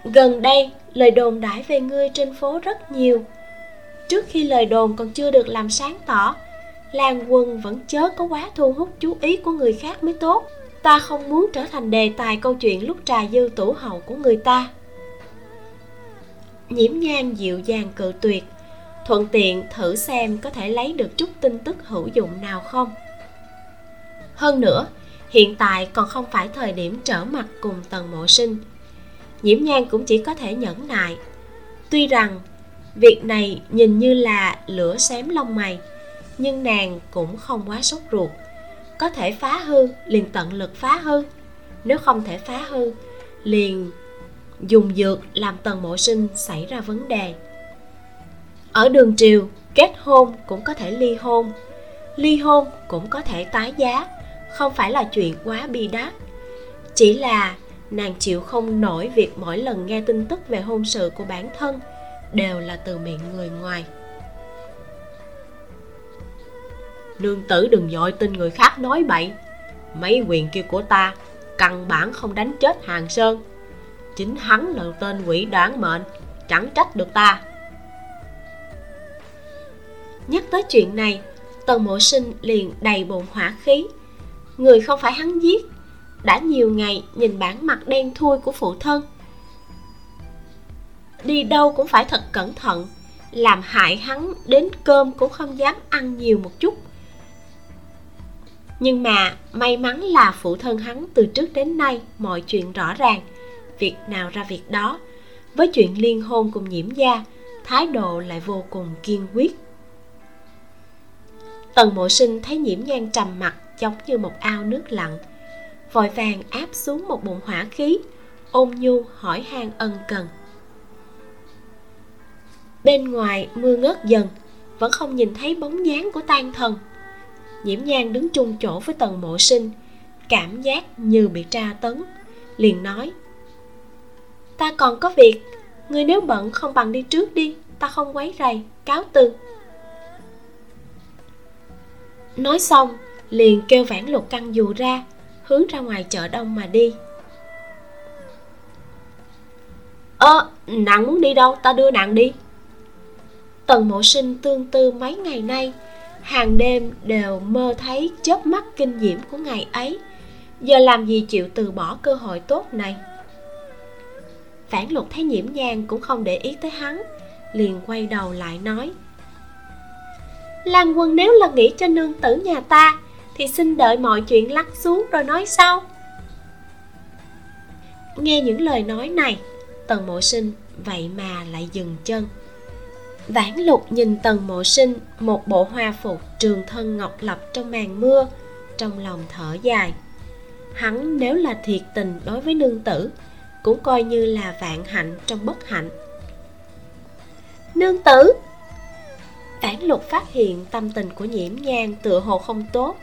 Gần đây lời đồn đãi về ngươi trên phố rất nhiều. Trước khi lời đồn còn chưa được làm sáng tỏ lan quân vẫn chớ có quá thu hút chú ý của người khác mới tốt. Ta không muốn trở thành đề tài câu chuyện lúc trà dư tủ hậu của người ta. Nhiễm nhan dịu dàng cự tuyệt, thuận tiện thử xem có thể lấy được chút tin tức hữu dụng nào không. Hơn nữa, hiện tại còn không phải thời điểm trở mặt cùng tần mộ sinh nhiễm nhan cũng chỉ có thể nhẫn nại. Tuy rằng, việc này nhìn như là lửa xém lông mày, nhưng nàng cũng không quá sốt ruột. Có thể phá hư, liền tận lực phá hư. Nếu không thể phá hư, liền dùng dược làm tần mộ sinh xảy ra vấn đề. Ở đường triều, kết hôn cũng có thể ly hôn. Ly hôn cũng có thể tái giá, không phải là chuyện quá bi đát. Chỉ là nàng chịu không nổi việc mỗi lần nghe tin tức về hôn sự của bản thân, đều là từ miệng người ngoài. Nương tử đừng dội tin người khác nói bậy. Mấy quyền kia của ta, căn bản không đánh chết hàng sơn. Chính hắn là tên quỷ đoán mệnh, chẳng trách được ta. Nhắc tới chuyện này, tần mộ sinh liền đầy bụng hỏa khí. Người không phải hắn giết đã nhiều ngày nhìn bản mặt đen thui của phụ thân. Đi đâu cũng phải thật cẩn thận, làm hại hắn đến cơm cũng không dám ăn nhiều một chút. Nhưng mà may mắn là phụ thân hắn từ trước đến nay mọi chuyện rõ ràng, việc nào ra việc đó. Với chuyện liên hôn cùng nhiễm gia thái độ lại vô cùng kiên quyết. Tần mộ sinh thấy nhiễm nhan trầm mặt, giống như một ao nước lặng vội vàng áp xuống một bụng hỏa khí. Ôn nhu hỏi han ân cần. Bên ngoài mưa ngớt dần, vẫn không nhìn thấy bóng dáng của tan thần. Nhiễm nhan đứng chung chỗ với tần mộ sinh, cảm giác như bị tra tấn, liền nói, ta còn có việc người nếu bận không bằng đi trước đi, ta không quấy rầy, cáo từ. Nói xong, liền kêu vãn lục căng dù ra hướng ra ngoài chợ đông mà đi. Ơ, nàng muốn đi đâu? Ta đưa nàng đi. Tần mộ sinh tương tư mấy ngày nay, hàng đêm đều mơ thấy chớp mắt kinh diễm của ngày ấy. Giờ làm gì chịu từ bỏ cơ hội tốt này? Phản lục thấy nhiễm nhang cũng không để ý tới hắn, liền quay đầu lại nói, lan quân nếu là nghĩ cho nương tử nhà ta thì xin đợi mọi chuyện lắng xuống rồi nói sau. Nghe những lời nói này, tần mộ sinh vậy mà lại dừng chân. Vãn lục nhìn tần mộ sinh, một bộ hoa phục trường thân ngọc lập trong màn mưa, trong lòng thở dài. Hắn nếu là thiệt tình đối với nương tử, cũng coi như là vạn hạnh trong bất hạnh. Nương tử! Vãn lục phát hiện tâm tình của nhiễm nhang tựa hồ không tốt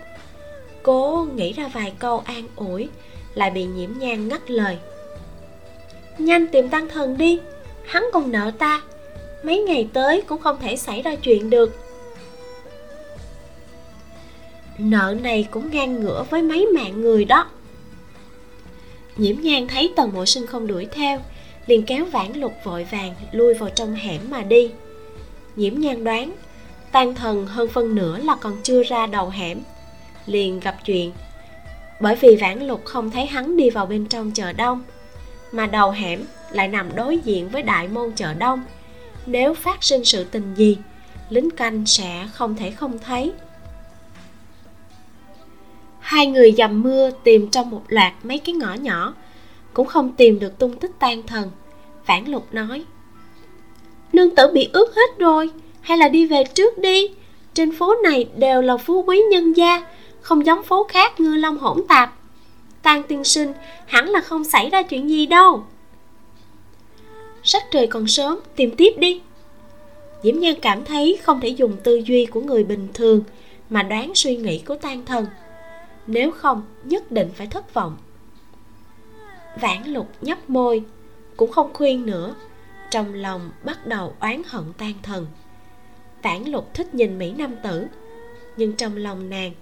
cố nghĩ ra vài câu an ủi, lại bị nhiễm nhang ngắt lời. Nhanh tìm tăng thần đi, hắn còn nợ ta, mấy ngày tới cũng không thể xảy ra chuyện được. Nợ này cũng ngang ngửa với mấy mạng người đó. Nhiễm nhan thấy tần mộ sinh không đuổi theo, liền kéo vãn lục vội vàng lui vào trong hẻm mà đi. Nhiễm nhan đoán tan thần hơn phân nửa là còn chưa ra đầu hẻm liền gặp chuyện. Bởi vì vãn lục không thấy hắn đi vào bên trong chợ đông, mà đầu hẻm lại nằm đối diện với đại môn chợ đông. Nếu phát sinh sự tình gì, lính canh sẽ không thể không thấy. Hai người dầm mưa tìm trong một loạt mấy cái ngõ nhỏ, cũng không tìm được tung tích tan thần. Vãn lục nói, nương tử bị ướt hết rồi, hay là đi về trước đi. Trên phố này đều là phú quý nhân gia không giống phố khác ngư long hỗn tạp. Tan tiên sinh, hẳn là không xảy ra chuyện gì đâu. Sắc trời còn sớm, tìm tiếp đi. Diễm nhan cảm thấy không thể dùng tư duy của người bình thường mà đoán suy nghĩ của tan thần. Nếu không, nhất định phải thất vọng. Vãn lục nhấp môi, cũng không khuyên nữa. Trong lòng bắt đầu oán hận tan thần. Vãn lục thích nhìn mỹ nam tử, nhưng trong lòng nàng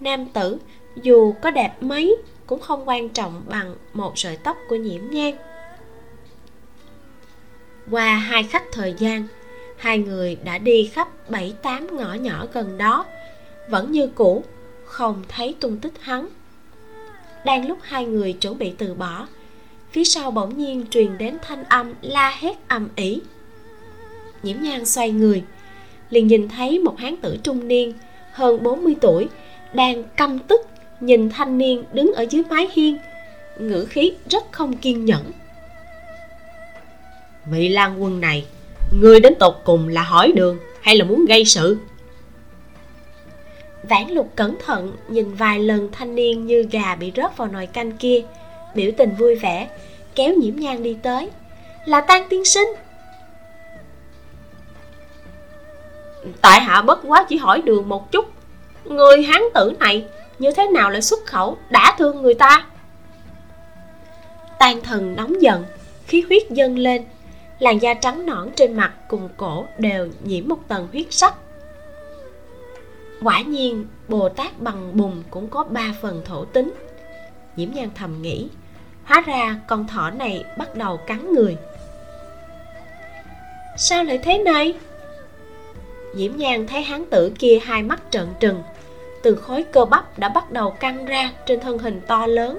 nam tử, dù có đẹp mấy, cũng không quan trọng bằng một sợi tóc của nhiễm nhan. Qua hai khắc thời gian, hai người đã đi khắp bảy tám ngõ nhỏ gần đó. Vẫn như cũ, không thấy tung tích hắn. Đang lúc hai người chuẩn bị từ bỏ, phía sau bỗng nhiên truyền đến thanh âm la hét ầm ĩ. Nhiễm nhan xoay người, liền nhìn thấy một hán tử trung niên, hơn 40 tuổi đang căm tức nhìn thanh niên đứng ở dưới mái hiên ngữ khí rất không kiên nhẫn. Vị lan quân này người đến tột cùng là hỏi đường hay là muốn gây sự? Vãn lục cẩn thận nhìn vài lần thanh niên như gà bị rớt vào nồi canh kia biểu tình vui vẻ kéo nhiễm nhang đi tới. Là tan tiên sinh. Tại hạ bất quá chỉ hỏi đường một chút người hán tử này như thế nào lại xuất khẩu, đã thương người ta? Tan thần nóng giận, khí huyết dâng lên. Làn da trắng nõn trên mặt cùng cổ đều nhiễm một tầng huyết sắc. Quả nhiên, bồ tát bằng bùn cũng có ba phần thổ tính. Nhiễm nhan thầm nghĩ, hóa ra con thỏ này bắt đầu cắn người. Sao lại thế này? Nhiễm nhan thấy hán tử kia hai mắt trợn trừng từ khối cơ bắp đã bắt đầu căng ra trên thân hình to lớn.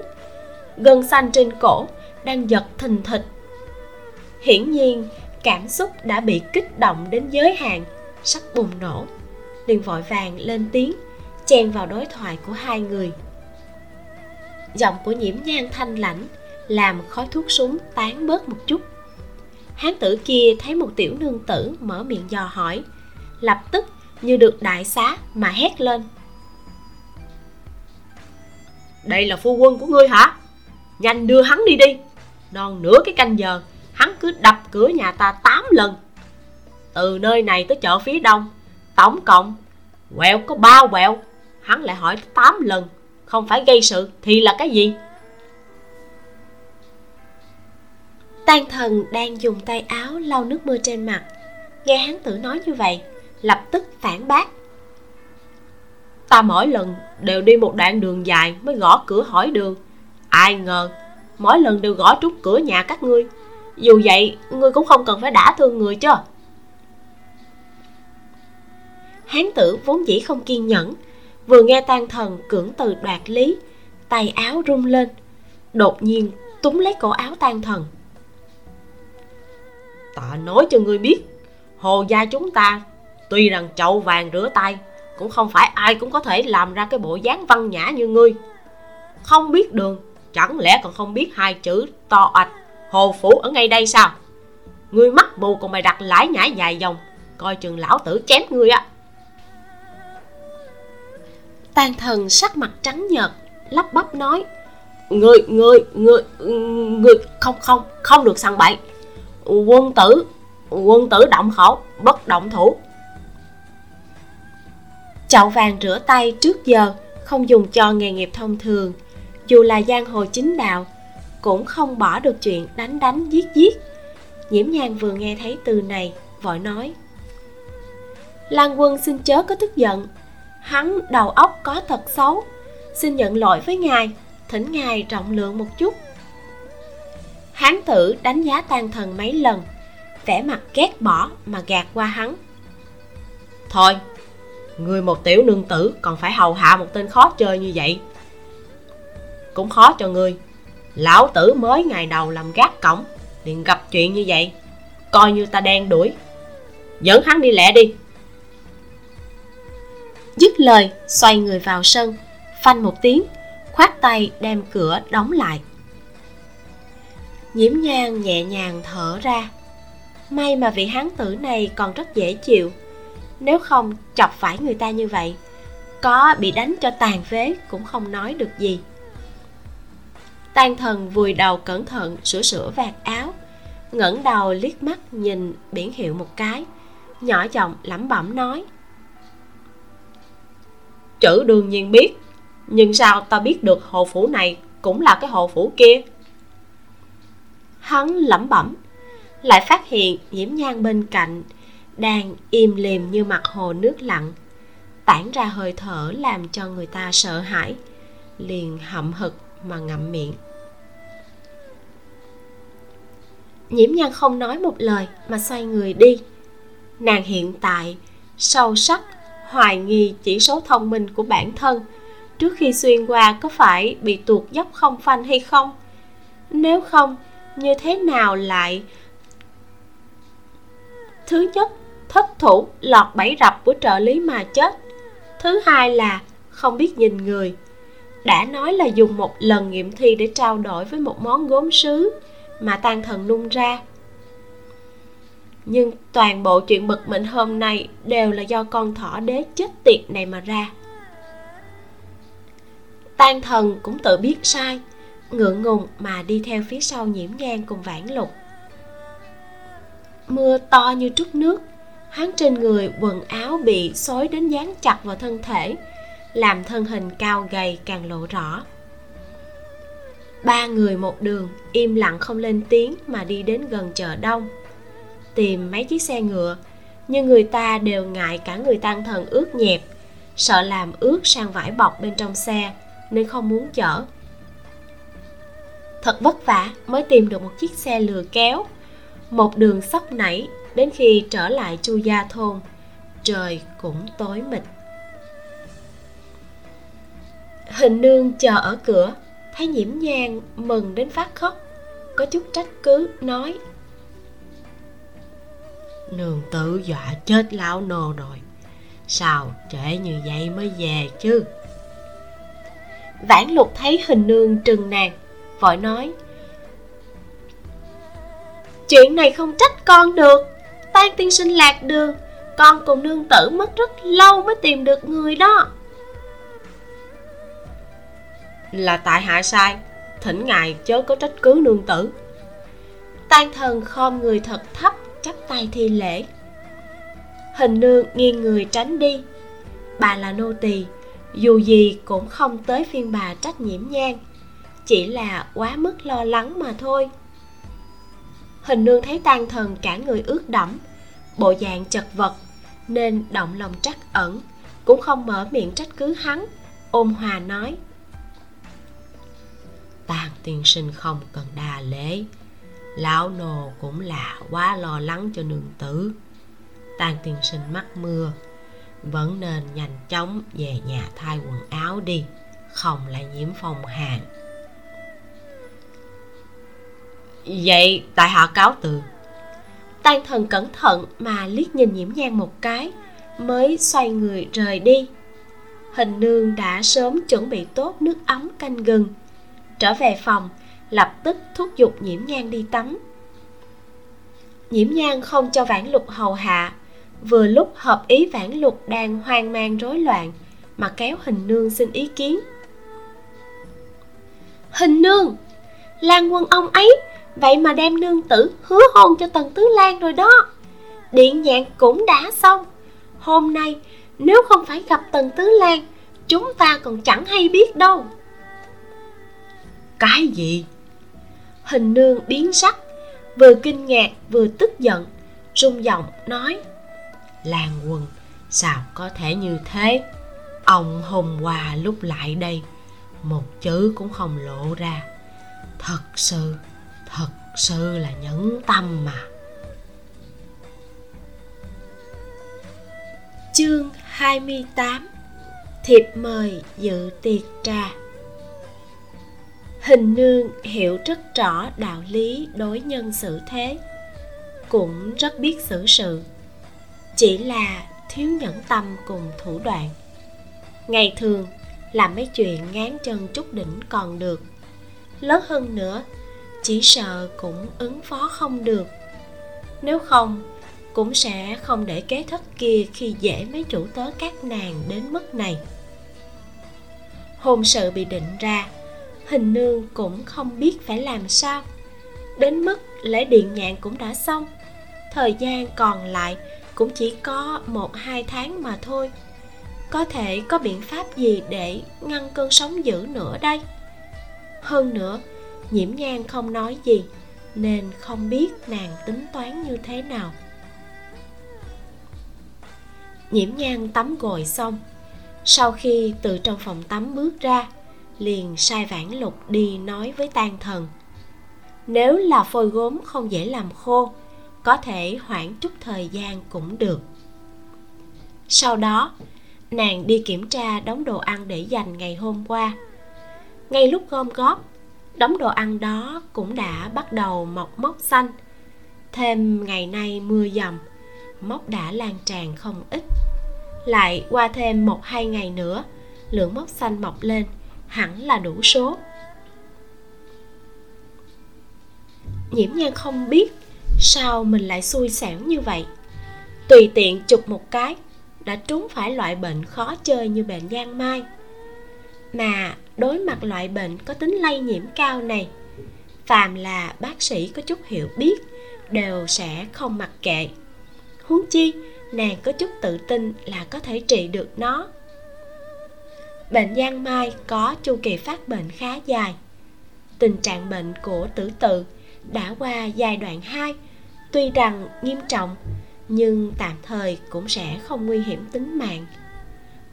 Gân xanh trên cổ đang giật thình thịch. Hiển nhiên, cảm xúc đã bị kích động đến giới hạn, sắp bùng nổ. Liền vội vàng lên tiếng, chen vào đối thoại của hai người. Giọng của nhiễm nhan thanh lãnh làm khói thuốc súng tán bớt một chút. Hán tử kia thấy một tiểu nương tử mở miệng dò hỏi, lập tức như được đại xá mà hét lên đây là phu quân của ngươi hả? Nhanh đưa hắn đi đi. Non nửa cái canh giờ, hắn cứ đập cửa nhà ta tám lần. Từ nơi này tới chợ phía đông, tổng cộng, quẹo có ba quẹo. Hắn lại hỏi tám lần, không phải gây sự thì là cái gì? Tan thần đang dùng tay áo lau nước mưa trên mặt. Nghe hắn tử nói như vậy, lập tức phản bác ta mỗi lần đều đi một đoạn đường dài mới gõ cửa hỏi đường. Ai ngờ, mỗi lần đều gõ trúng cửa nhà các ngươi. Dù vậy, ngươi cũng không cần phải đả thương người chứ hán tử vốn dĩ không kiên nhẫn, vừa nghe tan thần cưỡng từ đoạt lý, tay áo rung lên. Đột nhiên túng lấy cổ áo tan thần. Ta nói cho ngươi biết, hồ gia chúng ta, tuy rằng chậu vàng rửa tay cũng không phải ai cũng có thể làm ra cái bộ dáng văn nhã như ngươi. Không biết đường chẳng lẽ còn không biết hai chữ to ạch hồ phủ ở ngay đây sao? Ngươi mắt mù còn mày đặt lãi nhãi dài dòng coi chừng lão tử chém ngươi á. Tàn thần sắc mặt trắng nhợt lắp bắp nói người người người người không không không được săn bậy. Quân tử quân tử động khẩu bất động thủ chậu vàng rửa tay trước giờ, không dùng cho nghề nghiệp thông thường. Dù là giang hồ chính đạo, cũng không bỏ được chuyện đánh đánh giết giết. Nhiễm nhang vừa nghe thấy từ này, vội nói. Lan quân xin chớ có tức giận. Hắn đầu óc có thật xấu. Xin nhận lỗi với ngài, thỉnh ngài trọng lượng một chút. Hán tử đánh giá tan thần mấy lần, vẻ mặt ghét bỏ mà gạt qua hắn. Thôi người một tiểu nương tử còn phải hầu hạ một tên khó chơi như vậy. Cũng khó cho ngươi. Lão tử mới ngày đầu làm gác cổng, liền gặp chuyện như vậy. Coi như ta đen đuổi. Dẫn hắn đi lẹ đi. Dứt lời, xoay người vào sân. Phanh một tiếng, khoát tay đem cửa đóng lại. Nhiễm nhang nhẹ nhàng thở ra. May mà vị hán tử này còn rất dễ chịu nếu không, chọc phải người ta như vậy, có bị đánh cho tàn phế cũng không nói được gì. Tan thần vùi đầu cẩn thận sửa sửa vạt áo, ngẩng đầu liếc mắt nhìn biển hiệu một cái, nhỏ giọng lẩm bẩm nói chữ đương nhiên biết, nhưng sao ta biết được hồ phủ này cũng là cái hồ phủ kia? Hắn lẩm bẩm, lại phát hiện nhiễm nhang bên cạnh đang im lìm như mặt hồ nước lặng. Tản ra hơi thở làm cho người ta sợ hãi. Liền hậm hực mà ngậm miệng. Nhiễm nhan không nói một lời mà xoay người đi. Nàng hiện tại sâu sắc, hoài nghi chỉ số thông minh của bản thân trước khi xuyên qua có phải bị tuột dốc không phanh hay không. Nếu không, như thế nào lại? Thứ nhất thất thủ lọt bẫy rập của trợ lý mà chết. Thứ hai là không biết nhìn người. Đã nói là dùng một lần nghiệm thi để trao đổi với một món gốm sứ mà tan thần nung ra. Nhưng toàn bộ chuyện bực mình hôm nay đều là do con thỏ đế chết tiệt này mà ra. Tan thần cũng tự biết sai, ngượng ngùng mà đi theo phía sau nhiễm ngang cùng vãn lục. Mưa to như trút nước hắn trên người quần áo bị xối đến dán chặt vào thân thể, làm thân hình cao gầy càng lộ rõ. Ba người một đường im lặng không lên tiếng mà đi đến gần chợ đông, tìm mấy chiếc xe ngựa, nhưng người ta đều ngại cả người tan thần ướt nhẹp, sợ làm ướt sang vải bọc bên trong xe nên không muốn chở. Thật vất vả mới tìm được một chiếc xe lừa kéo. Một đường sóc nảy đến khi trở lại chu gia thôn, trời cũng tối mịt. Hình nương chờ ở cửa, thấy nhiễm nhang mừng đến phát khóc, có chút trách cứ, nói, nương tự dọa chết lão nô rồi, sao trễ như vậy mới về chứ? Vãn lục thấy hình nương trừng nàng, vội nói, chuyện này không trách con được tan tiên sinh lạc đường con cùng nương tử mất rất lâu mới tìm được người đó. Là tại hạ sai thỉnh ngài chớ có trách cứ nương tử. Tan thần khom người thật thấp chắp tay thi lễ. Hình nương nghiêng người tránh đi. Bà là nô tỳ dù gì cũng không tới phiên bà trách nhiễm nhang chỉ là quá mức lo lắng mà thôi. Hình nương thấy tan thần cả người ướt đẫm bộ dạng chật vật nên động lòng trắc ẩn cũng không mở miệng trách cứ hắn ôn hòa nói. Tàn tiên sinh không cần đa lễ lão nô cũng là quá lo lắng cho nương tử. Tàn tiên sinh mắc mưa vẫn nên nhanh chóng về nhà thay quần áo đi không lại nhiễm phong hàn. Vậy tại hạ cáo từ tan thần cẩn thận mà liếc nhìn nhiễm nhang một cái, mới xoay người rời đi. Hình nương đã sớm chuẩn bị tốt nước ấm canh gừng. Trở về phòng, lập tức thúc giục nhiễm nhang đi tắm. Nhiễm nhang không cho vãn lục hầu hạ, vừa lúc hợp ý vãn lục đang hoang mang rối loạn, mà kéo hình nương xin ý kiến. Hình nương, lan quân ông ấy vậy mà đem nương tử hứa hôn cho tần tứ lan rồi đó. Điện nhạc cũng đã xong. Hôm nay nếu không phải gặp tần tứ lan chúng ta còn chẳng hay biết đâu. Cái gì? Hình nương biến sắc vừa kinh ngạc vừa tức giận rung giọng nói lan quân sao có thể như thế? Ông hôm qua lúc lại đây một chữ cũng không lộ ra. Thật sự thật sự là nhẫn tâm mà. Chương 28 Thiệp mời dự tiệc trà. Hình nương hiểu rất rõ đạo lý đối nhân xử thế, Cũng rất biết xử sự. Chỉ là thiếu nhẫn tâm cùng thủ đoạn. Ngày thường, làm mấy chuyện ngán chân chút đỉnh còn được. Lớn hơn nữa chỉ sợ cũng ứng phó không được. Nếu không, cũng sẽ không để kế thất kia khi dễ mấy chủ tớ các nàng đến mức này. Hôn sự bị định ra, hình nương cũng không biết phải làm sao. Đến mức lễ điện nhạn cũng đã xong, thời gian còn lại cũng chỉ có một hai tháng mà thôi. Có thể có biện pháp gì để ngăn cơn sóng dữ nữa đây? Hơn nữa nhiễm nhan không nói gì, nên không biết nàng tính toán như thế nào. Nhiễm nhan tắm gội xong, sau khi từ trong phòng tắm bước ra, liền sai vãn lục đi nói với tan thần. Nếu là phôi gốm không dễ làm khô, có thể hoãn chút thời gian cũng được. Sau đó, nàng đi kiểm tra đống đồ ăn để dành ngày hôm qua. Ngay lúc gom góp đống đồ ăn đó cũng đã bắt đầu mọc mốc xanh. Thêm ngày nay mưa dầm, mốc đã lan tràn không ít. Lại qua thêm một hai ngày nữa, lượng mốc xanh mọc lên hẳn là đủ số. Nhiễm nhan không biết sao mình lại xui xẻo như vậy. Tùy tiện chụp một cái, đã trúng phải loại bệnh khó chơi như bệnh giang mai. Mà đối mặt loại bệnh có tính lây nhiễm cao này. Phàm là bác sĩ có chút hiểu biết, đều sẽ không mặc kệ. Huống chi, nàng có chút tự tin là có thể trị được nó. Bệnh giang mai có chu kỳ phát bệnh khá dài. Tình trạng bệnh của tử tự đã qua giai đoạn 2 tuy rằng nghiêm trọng, nhưng tạm thời cũng sẽ không nguy hiểm tính mạng.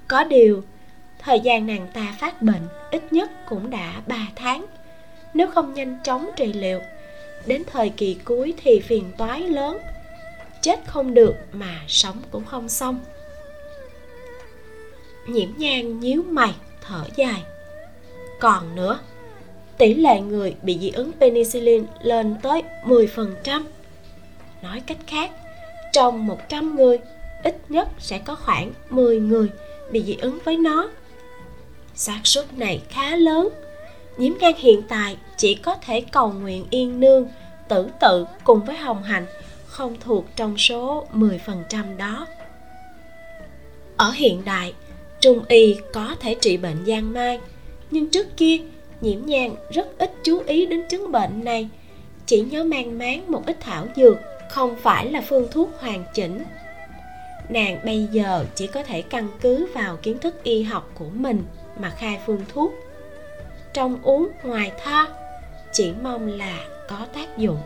Có điều thời gian nàng ta phát bệnh ít nhất cũng đã 3 tháng. Nếu không nhanh chóng trị liệu đến thời kỳ cuối thì phiền toái lớn. Chết không được mà sống cũng không xong. Nhiễm nhang nhíu mày thở dài. Còn nữa tỷ lệ người bị dị ứng penicillin lên tới 10%. Nói cách khác, trong 100 người ít nhất sẽ có khoảng 10 người bị dị ứng với nó xác suất này khá lớn. Nhiễm gan hiện tại chỉ có thể cầu nguyện yên nương, tử tự cùng với hồng hạnh, không thuộc trong số 10% đó. Ở hiện đại, trung y có thể trị bệnh giang mai, nhưng trước kia nhiễm nhang rất ít chú ý đến chứng bệnh này. Chỉ nhớ mang máng một ít thảo dược, không phải là phương thuốc hoàn chỉnh. Nàng bây giờ chỉ có thể căn cứ vào kiến thức y học của mình mà khai phương thuốc. Trong uống ngoài tha chỉ mong là có tác dụng.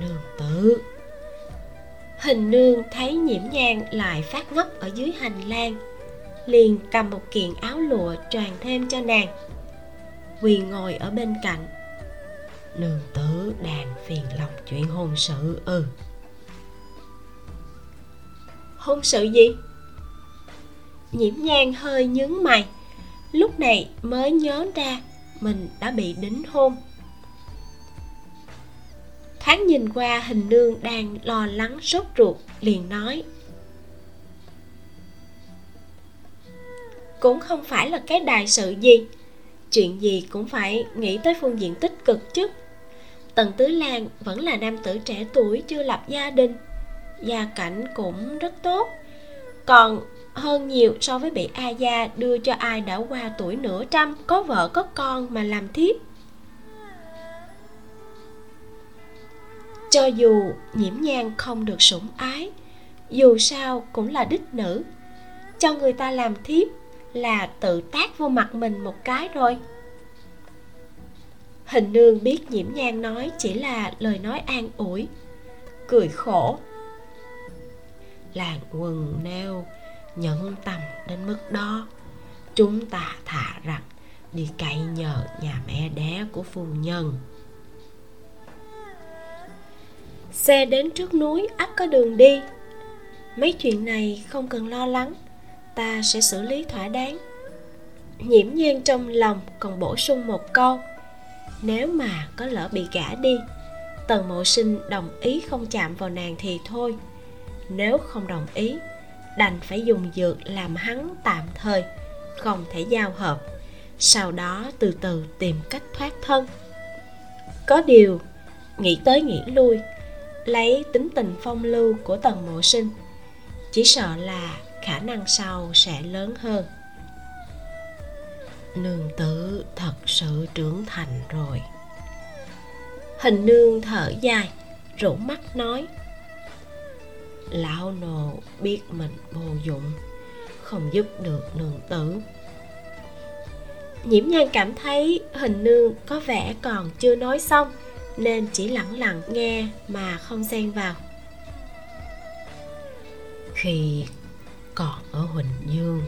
Nương tử. Hình nương thấy nhiễm nhang lại phát ngốc ở dưới hành lang, liền cầm một kiện áo lụa tràn thêm cho nàng. Quỳ ngồi ở bên cạnh. Nương tử đàn phiền lòng chuyện hôn sự ừ. Hôn sự gì? Nhiễm nhang hơi nhướng mày. Lúc này mới nhớ ra mình đã bị đính hôn. Thoáng nhìn qua hình nương đang lo lắng sốt ruột, liền nói, cũng không phải là cái đại sự gì. Chuyện gì cũng phải nghĩ tới phương diện tích cực chứ. Tần tứ lan vẫn là nam tử trẻ tuổi chưa lập gia đình. Gia cảnh cũng rất tốt. Còn hơn nhiều so với bị a gia đưa cho ai đã qua tuổi nửa trăm, có vợ, có con mà làm thiếp. Cho dù nhiễm nhan không được sủng ái, dù sao cũng là đích nữ. Cho người ta làm thiếp là tự tác vô mặt mình một cái rồi. Hình nương biết nhiễm nhan nói chỉ là lời nói an ủi, cười khổ. Làng quần nêu nhẫn tâm đến mức đó. Chúng ta thả rằng đi cậy nhờ nhà mẹ đẻ của phu nhân. Xe đến trước núi ắt có đường đi. Mấy chuyện này không cần lo lắng, ta sẽ xử lý thỏa đáng. Nhiễm nhiên trong lòng còn bổ sung một câu, nếu mà có lỡ bị gả đi, tần mộ sinh đồng ý không chạm vào nàng thì thôi. Nếu không đồng ý đành phải dùng dược làm hắn tạm thời, không thể giao hợp. Sau đó từ từ tìm cách thoát thân. Có điều, nghĩ tới nghĩ lui, lấy tính tình phong lưu của tần mộ sinh, chỉ sợ là khả năng sau sẽ lớn hơn. Nương tử thật sự trưởng thành rồi. Hình nương thở dài, rủ mắt nói lão nô biết mình vô dụng, không giúp được nương tử. Nhiễm nhan cảm thấy hình nương có vẻ còn chưa nói xong, nên chỉ lặng lặng nghe mà không xen vào. Khi còn ở huỳnh dương,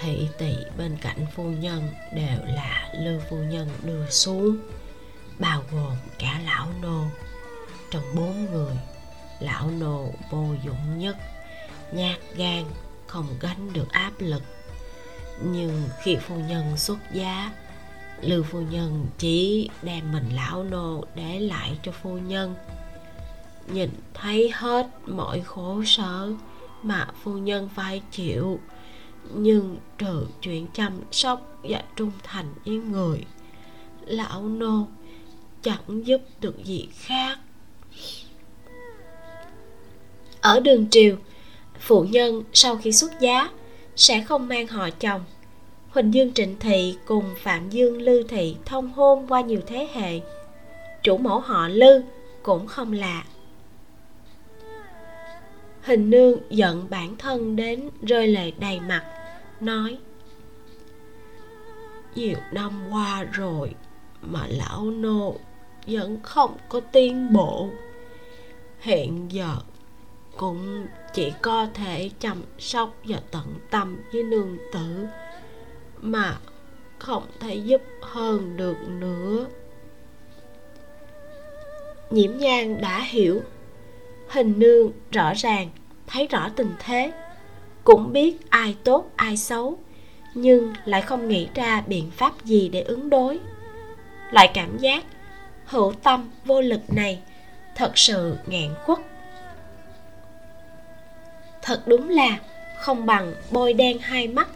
thị tỷ bên cạnh phu nhân đều là lưu phu nhân đưa xuống, bao gồm cả lão nô. Trong bốn người lão nô vô dụng nhất. Nhát gan, không gánh được áp lực. Nhưng khi phu nhân xuất giá lưu phu nhân chỉ đem mình lão nô để lại cho phu nhân. Nhìn thấy hết mọi khổ sở mà phu nhân phải chịu, nhưng trừ chuyện chăm sóc và trung thành với người, lão nô chẳng giúp được gì khác ở đường triều. Phụ nhân sau khi xuất giá sẽ không mang họ chồng. Huỳnh dương trịnh thị cùng phạm dương lư thị thông hôn qua nhiều thế hệ. Chủ mẫu họ lư cũng không lạ. Hình nương giận bản thân đến rơi lệ đầy mặt, nói, nhiều năm qua rồi mà lão nô vẫn không có tiến bộ. Hiện giờ cũng chỉ có thể chăm sóc và tận tâm với nương tử, mà không thể giúp hơn được nữa. Nhiễm nhan đã hiểu, hình nương rõ ràng, thấy rõ tình thế, cũng biết ai tốt, ai xấu, nhưng lại không nghĩ ra biện pháp gì để ứng đối. Loại cảm giác hữu tâm vô lực này thật sự nghẹn khuất thật đúng là không bằng bôi đen hai mắt,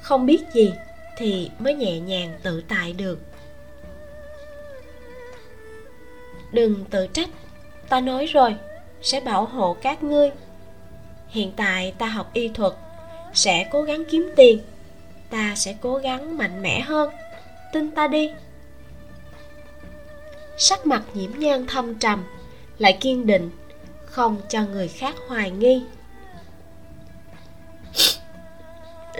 không biết gì thì mới nhẹ nhàng tự tại được. Đừng tự trách, ta nói rồi, sẽ bảo hộ các ngươi. Hiện tại ta học y thuật, sẽ cố gắng kiếm tiền, ta sẽ cố gắng mạnh mẽ hơn. Tin ta đi. Sắc mặt nhiễm nhan thâm trầm, lại kiên định, không cho người khác hoài nghi.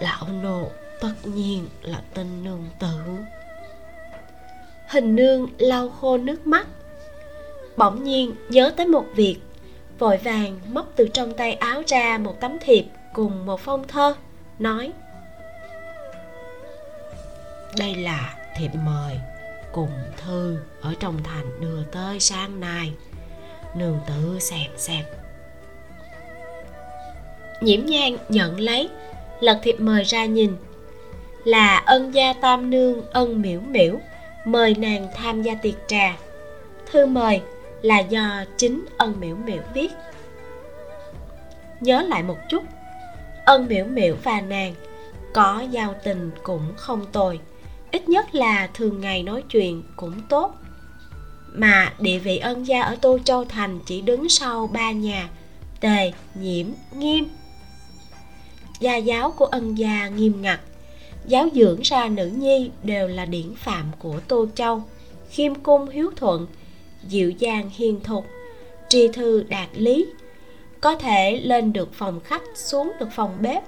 Lão nô tất nhiên là tên nương tử. Hình nương lau khô nước mắt. Bỗng nhiên nhớ tới một việc vội vàng móc từ trong tay áo ra một tấm thiệp cùng một phong thơ nói đây là thiệp mời cùng thư ở trong thành đưa tới sáng nay. Nương tử xem xem nhiễm nhang nhận lấy lật thiệp mời ra nhìn. Là ân gia tam nương, ân miễu miễu mời nàng tham gia tiệc trà. Thư mời là do chính ân miễu miễu viết. Nhớ lại một chút, ân miễu miễu và nàng có giao tình cũng không tồi, ít nhất là thường ngày nói chuyện cũng tốt. Mà địa vị ân gia ở tô châu thành chỉ đứng sau ba nhà, tề, nhiễm, nghiêm gia giáo của ân gia nghiêm ngặt. Giáo dưỡng ra nữ nhi đều là điển phạm của tô châu, khiêm cung hiếu thuận, dịu dàng hiền thục, tri thư đạt lý, có thể lên được phòng khách, xuống được phòng bếp.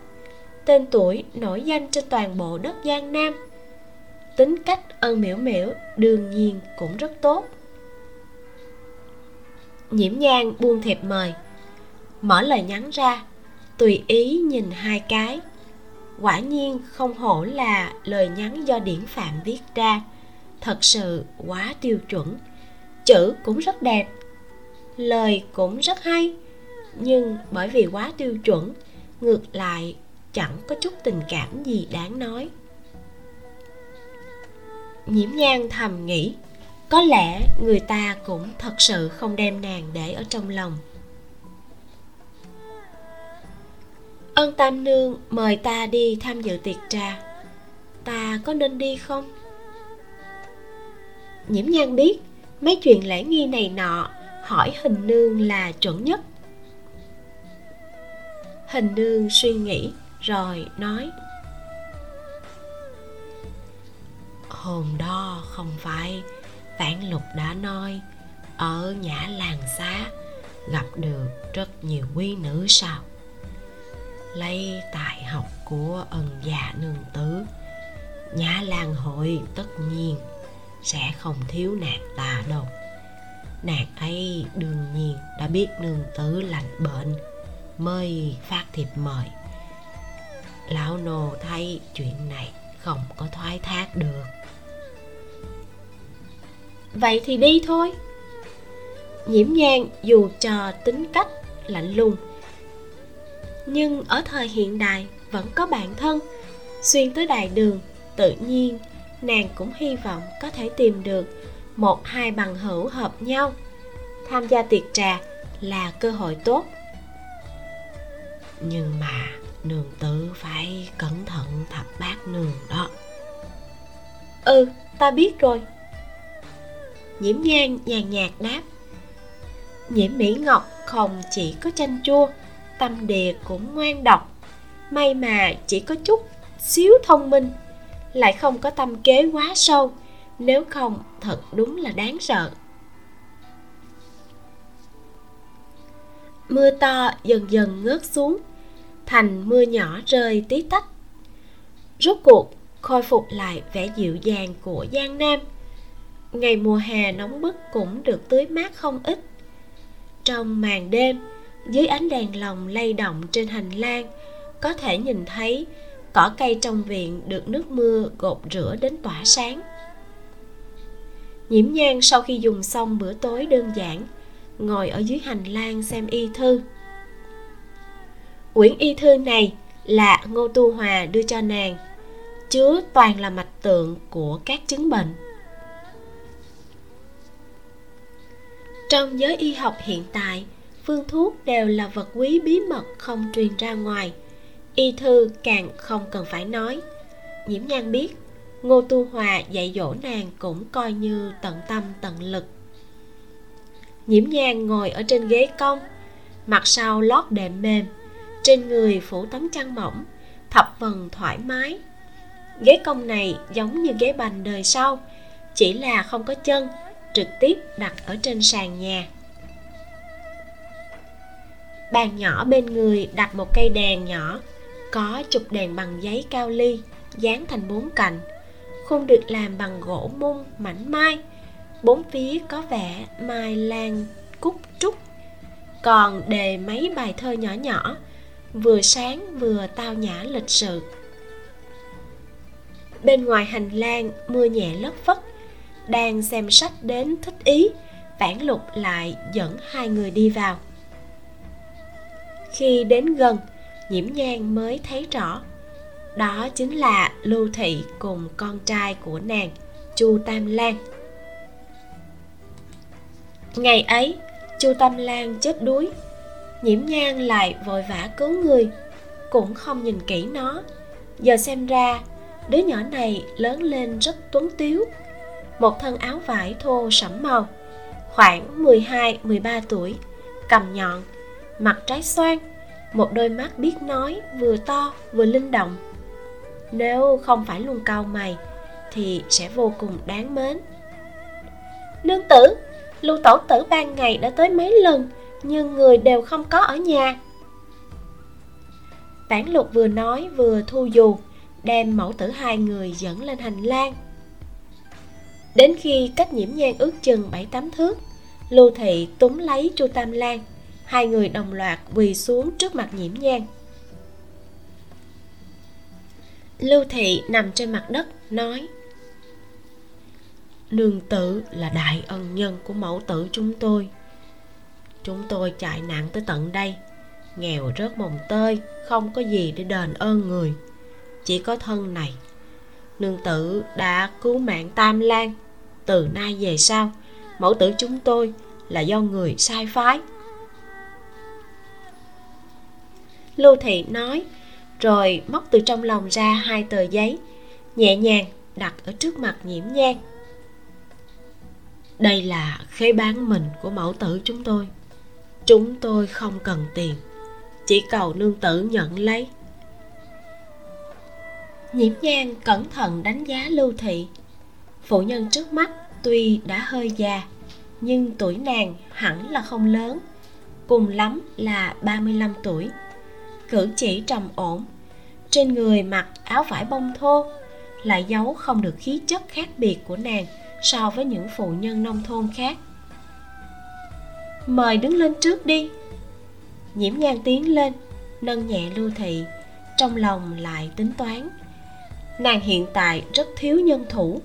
Tên tuổi nổi danh trên toàn bộ đất giang nam. Tính cách ân miễu miễu đương nhiên cũng rất tốt. Nhiễm nhang buông thiệp mời, mở lời nhắn ra tùy ý nhìn hai cái. Quả nhiên không hổ là lời nhắn do điển phạm viết ra. Thật sự quá tiêu chuẩn. Chữ cũng rất đẹp. Lời cũng rất hay. Nhưng bởi vì quá tiêu chuẩn, ngược lại chẳng có chút tình cảm gì đáng nói. Nhiễm nhan thầm nghĩ, có lẽ người ta cũng thật sự không đem nàng để ở trong lòng. Ân tam nương, mời ta đi tham dự tiệc trà. Ta có nên đi không? Nhiễm nhan biết, mấy chuyện lễ nghi này nọ, hỏi hình nương là chuẩn nhất. Hình nương suy nghĩ, rồi nói, hôm đó không phải, vãn lục đã nói, ở nhã làng xá gặp được rất nhiều quý nữ sao? Lấy tài học của ân già nương tử nhã làng hội tất nhiên sẽ không thiếu nàng ta đâu. Nàng ấy đương nhiên đã biết nương tử lành bệnh, mới phát thiệp mời. Lão nô thấy chuyện này không có thoái thác được. Vậy thì đi thôi. Nhiễm nhang dù cho tính cách lạnh lùng nhưng ở thời hiện đại vẫn có bạn thân. Xuyên tới đại đường tự nhiên nàng cũng hy vọng có thể tìm được một hai bằng hữu hợp nhau. Tham gia tiệc trà là cơ hội tốt. Nhưng mà nương tử phải cẩn thận thập bát nương đó. Ừ ta biết rồi. Nhiễm nhan nhàn nhạt đáp. Nhiễm mỹ ngọc không chỉ có chanh chua tâm địa cũng ngoan độc. May mà chỉ có chút xíu thông minh, lại không có tâm kế quá sâu, nếu không thật đúng là đáng sợ. Mưa to dần dần ngớt xuống, thành mưa nhỏ rơi tí tách. Rốt cuộc, khôi phục lại vẻ dịu dàng của giang nam. Ngày mùa hè nóng bức cũng được tưới mát không ít. Trong màn đêm dưới ánh đèn lồng lay động trên hành lang, có thể nhìn thấy cỏ cây trong viện được nước mưa gột rửa đến tỏa sáng. Nhiễm nhang sau khi dùng xong bữa tối đơn giản, ngồi ở dưới hành lang xem y thư. Quyển y thư này là ngô tu hòa đưa cho nàng, chứa toàn là mạch tượng của các chứng bệnh. Trong giới y học hiện tại phương thuốc đều là vật quý bí mật không truyền ra ngoài. Y thư càng không cần phải nói. Nhiễm nhan biết, ngô tu hòa dạy dỗ nàng cũng coi như tận tâm tận lực. Nhiễm nhan ngồi ở trên ghế cong, mặt sau lót đệm mềm, trên người phủ tấm chăn mỏng, thập phần thoải mái. Ghế cong này giống như ghế bành đời sau, chỉ là không có chân, trực tiếp đặt ở trên sàn nhà bàn nhỏ bên người đặt một cây đèn nhỏ, có chụp đèn bằng giấy cao ly, dán thành bốn cạnh khung được làm bằng gỗ mung mảnh mai, bốn phía có vẻ mai lan cúc trúc. Còn đề mấy bài thơ nhỏ nhỏ, vừa sáng vừa tao nhã lịch sự. Bên ngoài hành lang mưa nhẹ lất phất, đang xem sách đến thích ý, vãn lục lại dẫn hai người đi vào khi đến gần, nhiễm nhan mới thấy rõ. Đó chính là lưu thị cùng con trai của nàng, chu tam lan. Ngày ấy, chu tam lan chết đuối. Nhiễm nhan lại vội vã cứu người, cũng không nhìn kỹ nó. Giờ xem ra, đứa nhỏ này lớn lên rất tuấn tiếu. Một thân áo vải thô sẫm màu, khoảng 12-13 tuổi, cầm nhọn mặt trái xoan, một đôi mắt biết nói, vừa to, vừa linh động. Nếu không phải luôn cau mày, thì sẽ vô cùng đáng mến. Nương tử, lưu tổ tử ban ngày đã tới mấy lần, nhưng người đều không có ở nhà. Bản lục vừa nói, vừa thu dù, đem mẫu tử hai người dẫn lên hành lang. Đến khi cách nhiễm nhang ước chừng bảy tám thước, lưu thị túm lấy chu tam lan hai người đồng loạt quỳ xuống trước mặt nhiễm nhan. Lưu thị nằm trên mặt đất, nói, nương tử là đại ân nhân của mẫu tử chúng tôi. Chúng tôi chạy nạn tới tận đây, nghèo rớt mồng tơi, không có gì để đền ơn người. Chỉ có thân này, nương tử đã cứu mạng tam lan. Từ nay về sau, mẫu tử chúng tôi là do người sai phái. Lưu thị nói, rồi móc từ trong lòng ra hai tờ giấy, nhẹ nhàng đặt ở trước mặt nhiễm nhang đây là khế bán mình của mẫu tử chúng tôi. Chúng tôi không cần tiền, chỉ cầu nương tử nhận lấy. Nhiễm nhang cẩn thận đánh giá lưu thị. Phụ nhân trước mắt tuy đã hơi già, nhưng tuổi nàng hẳn là không lớn, cùng lắm là 35 tuổi cử chỉ trầm ổn. Trên người mặc áo vải bông thô lại giấu không được khí chất khác biệt của nàng so với những phụ nhân nông thôn khác. Mời đứng lên trước đi. Nhiễm nhan tiến lên, nâng nhẹ lưu thị, trong lòng lại tính toán. Nàng hiện tại rất thiếu nhân thủ,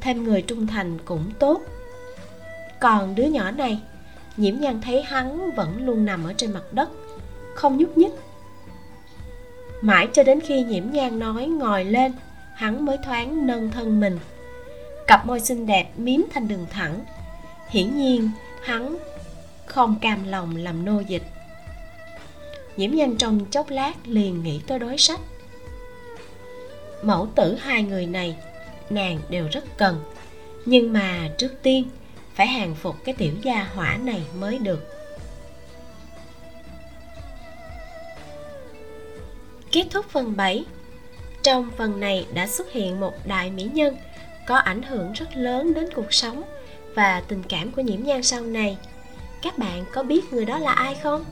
thêm người trung thành cũng tốt. Còn đứa nhỏ này, nhiễm nhan thấy hắn vẫn luôn nằm ở trên mặt đất, không nhúc nhích mãi cho đến khi nhiễm nhang nói ngồi lên, hắn mới thoáng nâng thân mình. Cặp môi xinh đẹp miếm thành đường thẳng. Hiển nhiên, hắn không cam lòng làm nô dịch. Nhiễm nhan trong chốc lát liền nghĩ tới đối sách. Mẫu tử hai người này, nàng đều rất cần. Nhưng mà trước tiên, phải hàng phục cái tiểu gia hỏa này mới được. Kết thúc phần 7 Trong phần này đã xuất hiện một đại mỹ nhân có ảnh hưởng rất lớn đến cuộc sống và tình cảm của nhiễm nhan sau này. Các bạn có biết người đó là ai không?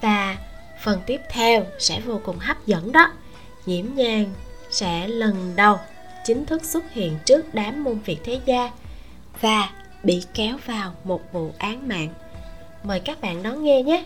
Và phần tiếp theo sẽ vô cùng hấp dẫn đó. Nhiễm nhan sẽ lần đầu chính thức xuất hiện trước đám môn việc thế gia và bị kéo vào một vụ án mạng. Mời các bạn đón nghe nhé.